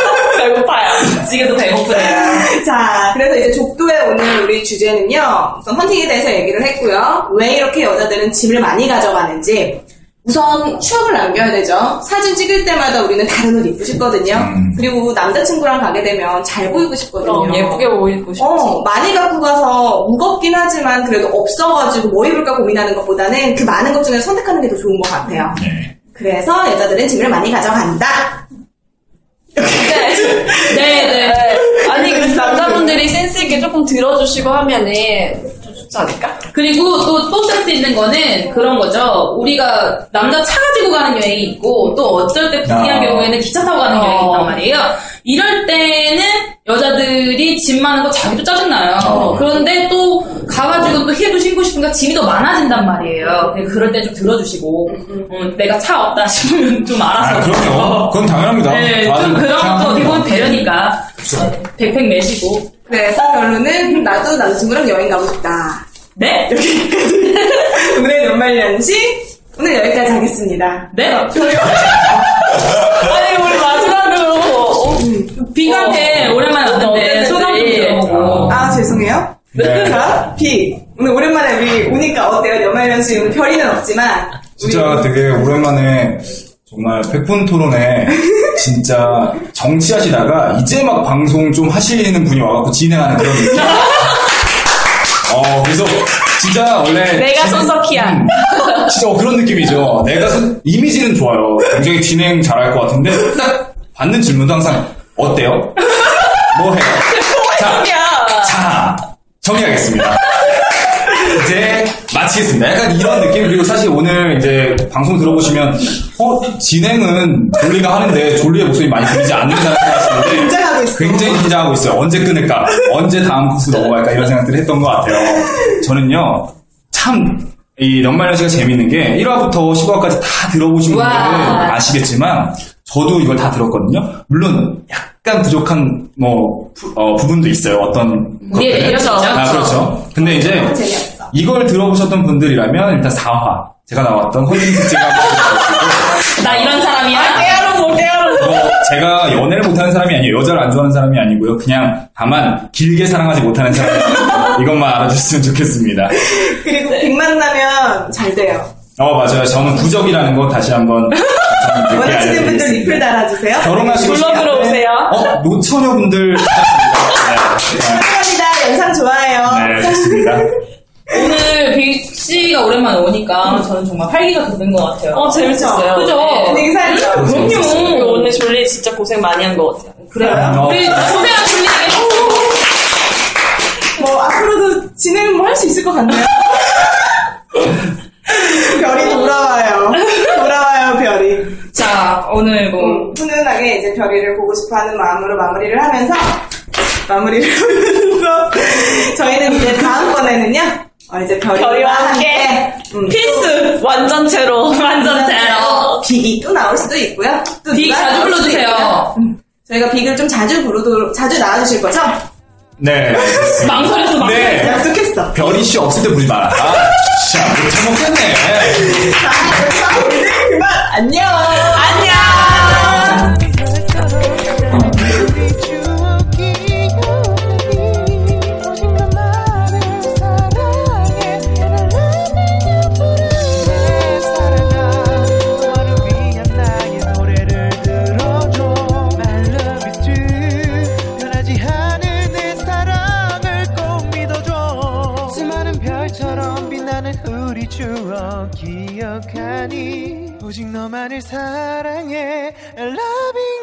배고파요. <laughs> 지금도 배고프네요. <laughs> 자, 그래서 이제 족도의 오늘 우리 주제는요. 우선 헌팅에 대해서 얘기를 했고요. 왜 이렇게 여자들은 짐을 많이 가져가는지. 우선 추억을 남겨야 되죠. 사진 찍을 때마다 우리는 다른 옷 입고 싶거든요. 음. 그리고 남자친구랑 가게 되면 잘 보이고 싶거든요. 그럼 예쁘게 보이고 싶지. 어, 많이 갖고 가서 무겁긴 하지만 그래도 없어가지고 뭐 입을까 고민하는 것보다는 그 많은 것 중에 선택하는 게 더 좋은 것 같아요. 네. 그래서 여자들은 짐을 많이 가져간다. 네, 네. 아니, 그래서 남자분들이 센스있게 조금 들어주시고 하면은 좀 좋지 않을까? 그리고 또, 또 센스 있는 거는 그런 거죠. 우리가 남자 차 가지고 가는 여행이 있고, 또 어쩔 때 부기한 아. 경우에는 기차 타고 가는 어. 여행이 있단 말이에요. 이럴 때는 여자들이 짐 많은 거 자기도 짜증나요. 어. 그런데 또 가가지고 또 힐도 신고 싶으니까 짐이 더 많아진단 말이에요. 근데 그럴 때 좀 들어주시고, 음, 내가 차 없다 싶으면 좀 알아서. 아 그럼요. 그건 당연합니다. 네, 좀 그런 것도 생각합니다. 어떻게 보면 배려니까. 어, 백팩 매시고. 그래서 결론은 나도 남자친구랑 여행 가고 싶다. 네? <laughs> 오늘 연말 연시 오늘 여기까지 하겠습니다. 네? <laughs> 아니, 우리 마지막으로. 어, 비한테 오랜만에 왔는데. 소감 좀 들어보고. 아 죄송해요. 네. 자, 비. 오늘 오랜만에 우리 오니까 어때요? 연말연시 오늘 별이는 없지만 진짜 되게 오랜만에 정말 백분 토론에 진짜 정치하시다가 이제 막 방송 좀 하시는 분이 와갖고 진행하는 그런 느낌. 어, 그래서 진짜 원래. 내가 손석희야. 음, 진짜 어, 그런 느낌이죠. 내가 손- 이미지는 좋아요. 굉장히 진행 잘할 것 같은데 딱 받는 질문도 항상 어때요? 뭐 해요? <laughs> 자, 자, 정리하겠습니다. <laughs> 이제 마치겠습니다. 약간 이런 느낌 그리고 사실 오늘 이제 방송 들어보시면 어 진행은 졸리가 하는데 졸리의 목소리 많이 들리지 않는다는 <laughs> 긴장하고 있어. 굉장히 긴장하고 있어요. 언제 끊을까? 언제 다음 코스 넘어갈까? 이런 생각들을 했던 것 같아요. 저는요 참이 연말연시가 재밌는 게 1화부터 10화까지 다 들어보신 분들은 와. 아시겠지만 저도 이걸 다 들었거든요. 물론 약 간 부족한 뭐 부, 어, 부분도 있어요. 어떤 우리의 것들은. 매력이죠. 아 그렇죠. 근데 이제. 이걸 들어보셨던 분들이라면 일단 4화 제가 나왔던 허밍 특집을 나 이런 사람이야? 깨알로 뭐 깨알로. 뭐 제가 연애를 못하는 사람이 아니에요. 여자를 안 좋아하는 사람이 아니고요. 그냥 다만 길게 사랑하지 못하는 사람이 이것만 알아주셨으면 좋겠습니다. 그리고 빅 만나면 잘 돼요. 어 맞아요. 저는 부적이라는 거 다시 한번 원하시는 분들 알려드리겠습니다. 리플 달아주세요. 결혼하시고 불러 싶은데 들어오세요. 어 노처녀 분들 네, 감사합니다. 영상 좋아요. 네, 네, 좋습니다. 오늘 빅 씨가 오랜만에 오니까 저는 정말 활기가 돋는 것 같아요. 어, 재밌었어요. 그죠? 네. 분위기 살죠. 그럼요. 오늘 졸리 진짜 고생 많이 한 것 같아요. 그래요. 어. 우리 소세한 줄리에게 뭐 앞으로도 진행은 뭐할 수 있을 것 같네요. <laughs> 별이 돌아와요. 자, 오늘 뭐 음, 훈훈하게 이제 별이를 보고 싶어 하는 마음으로 마무리를 하면서 마무리를 <laughs> 하면서 저희는 이제 다음번에는요. 어, 이제 별이와, 별이와 함께, 음, 필수 완전체로 완전체로 빅이 또 나올 수도 있고요. 또 빅 누가 자주 나올 수도 있고요. 불러주세요. 음, 저희가 빅을 좀 자주 부르도록 자주 나와주실 거죠? 네. <laughs> 망설였어, 망설였어. 네. 약속했어. 별이 씨 없을 때 부르지 마라. 아, 진짜 못해먹겠네. 자, 그럼 안녕. 안녕. 너만을 사랑해. Loving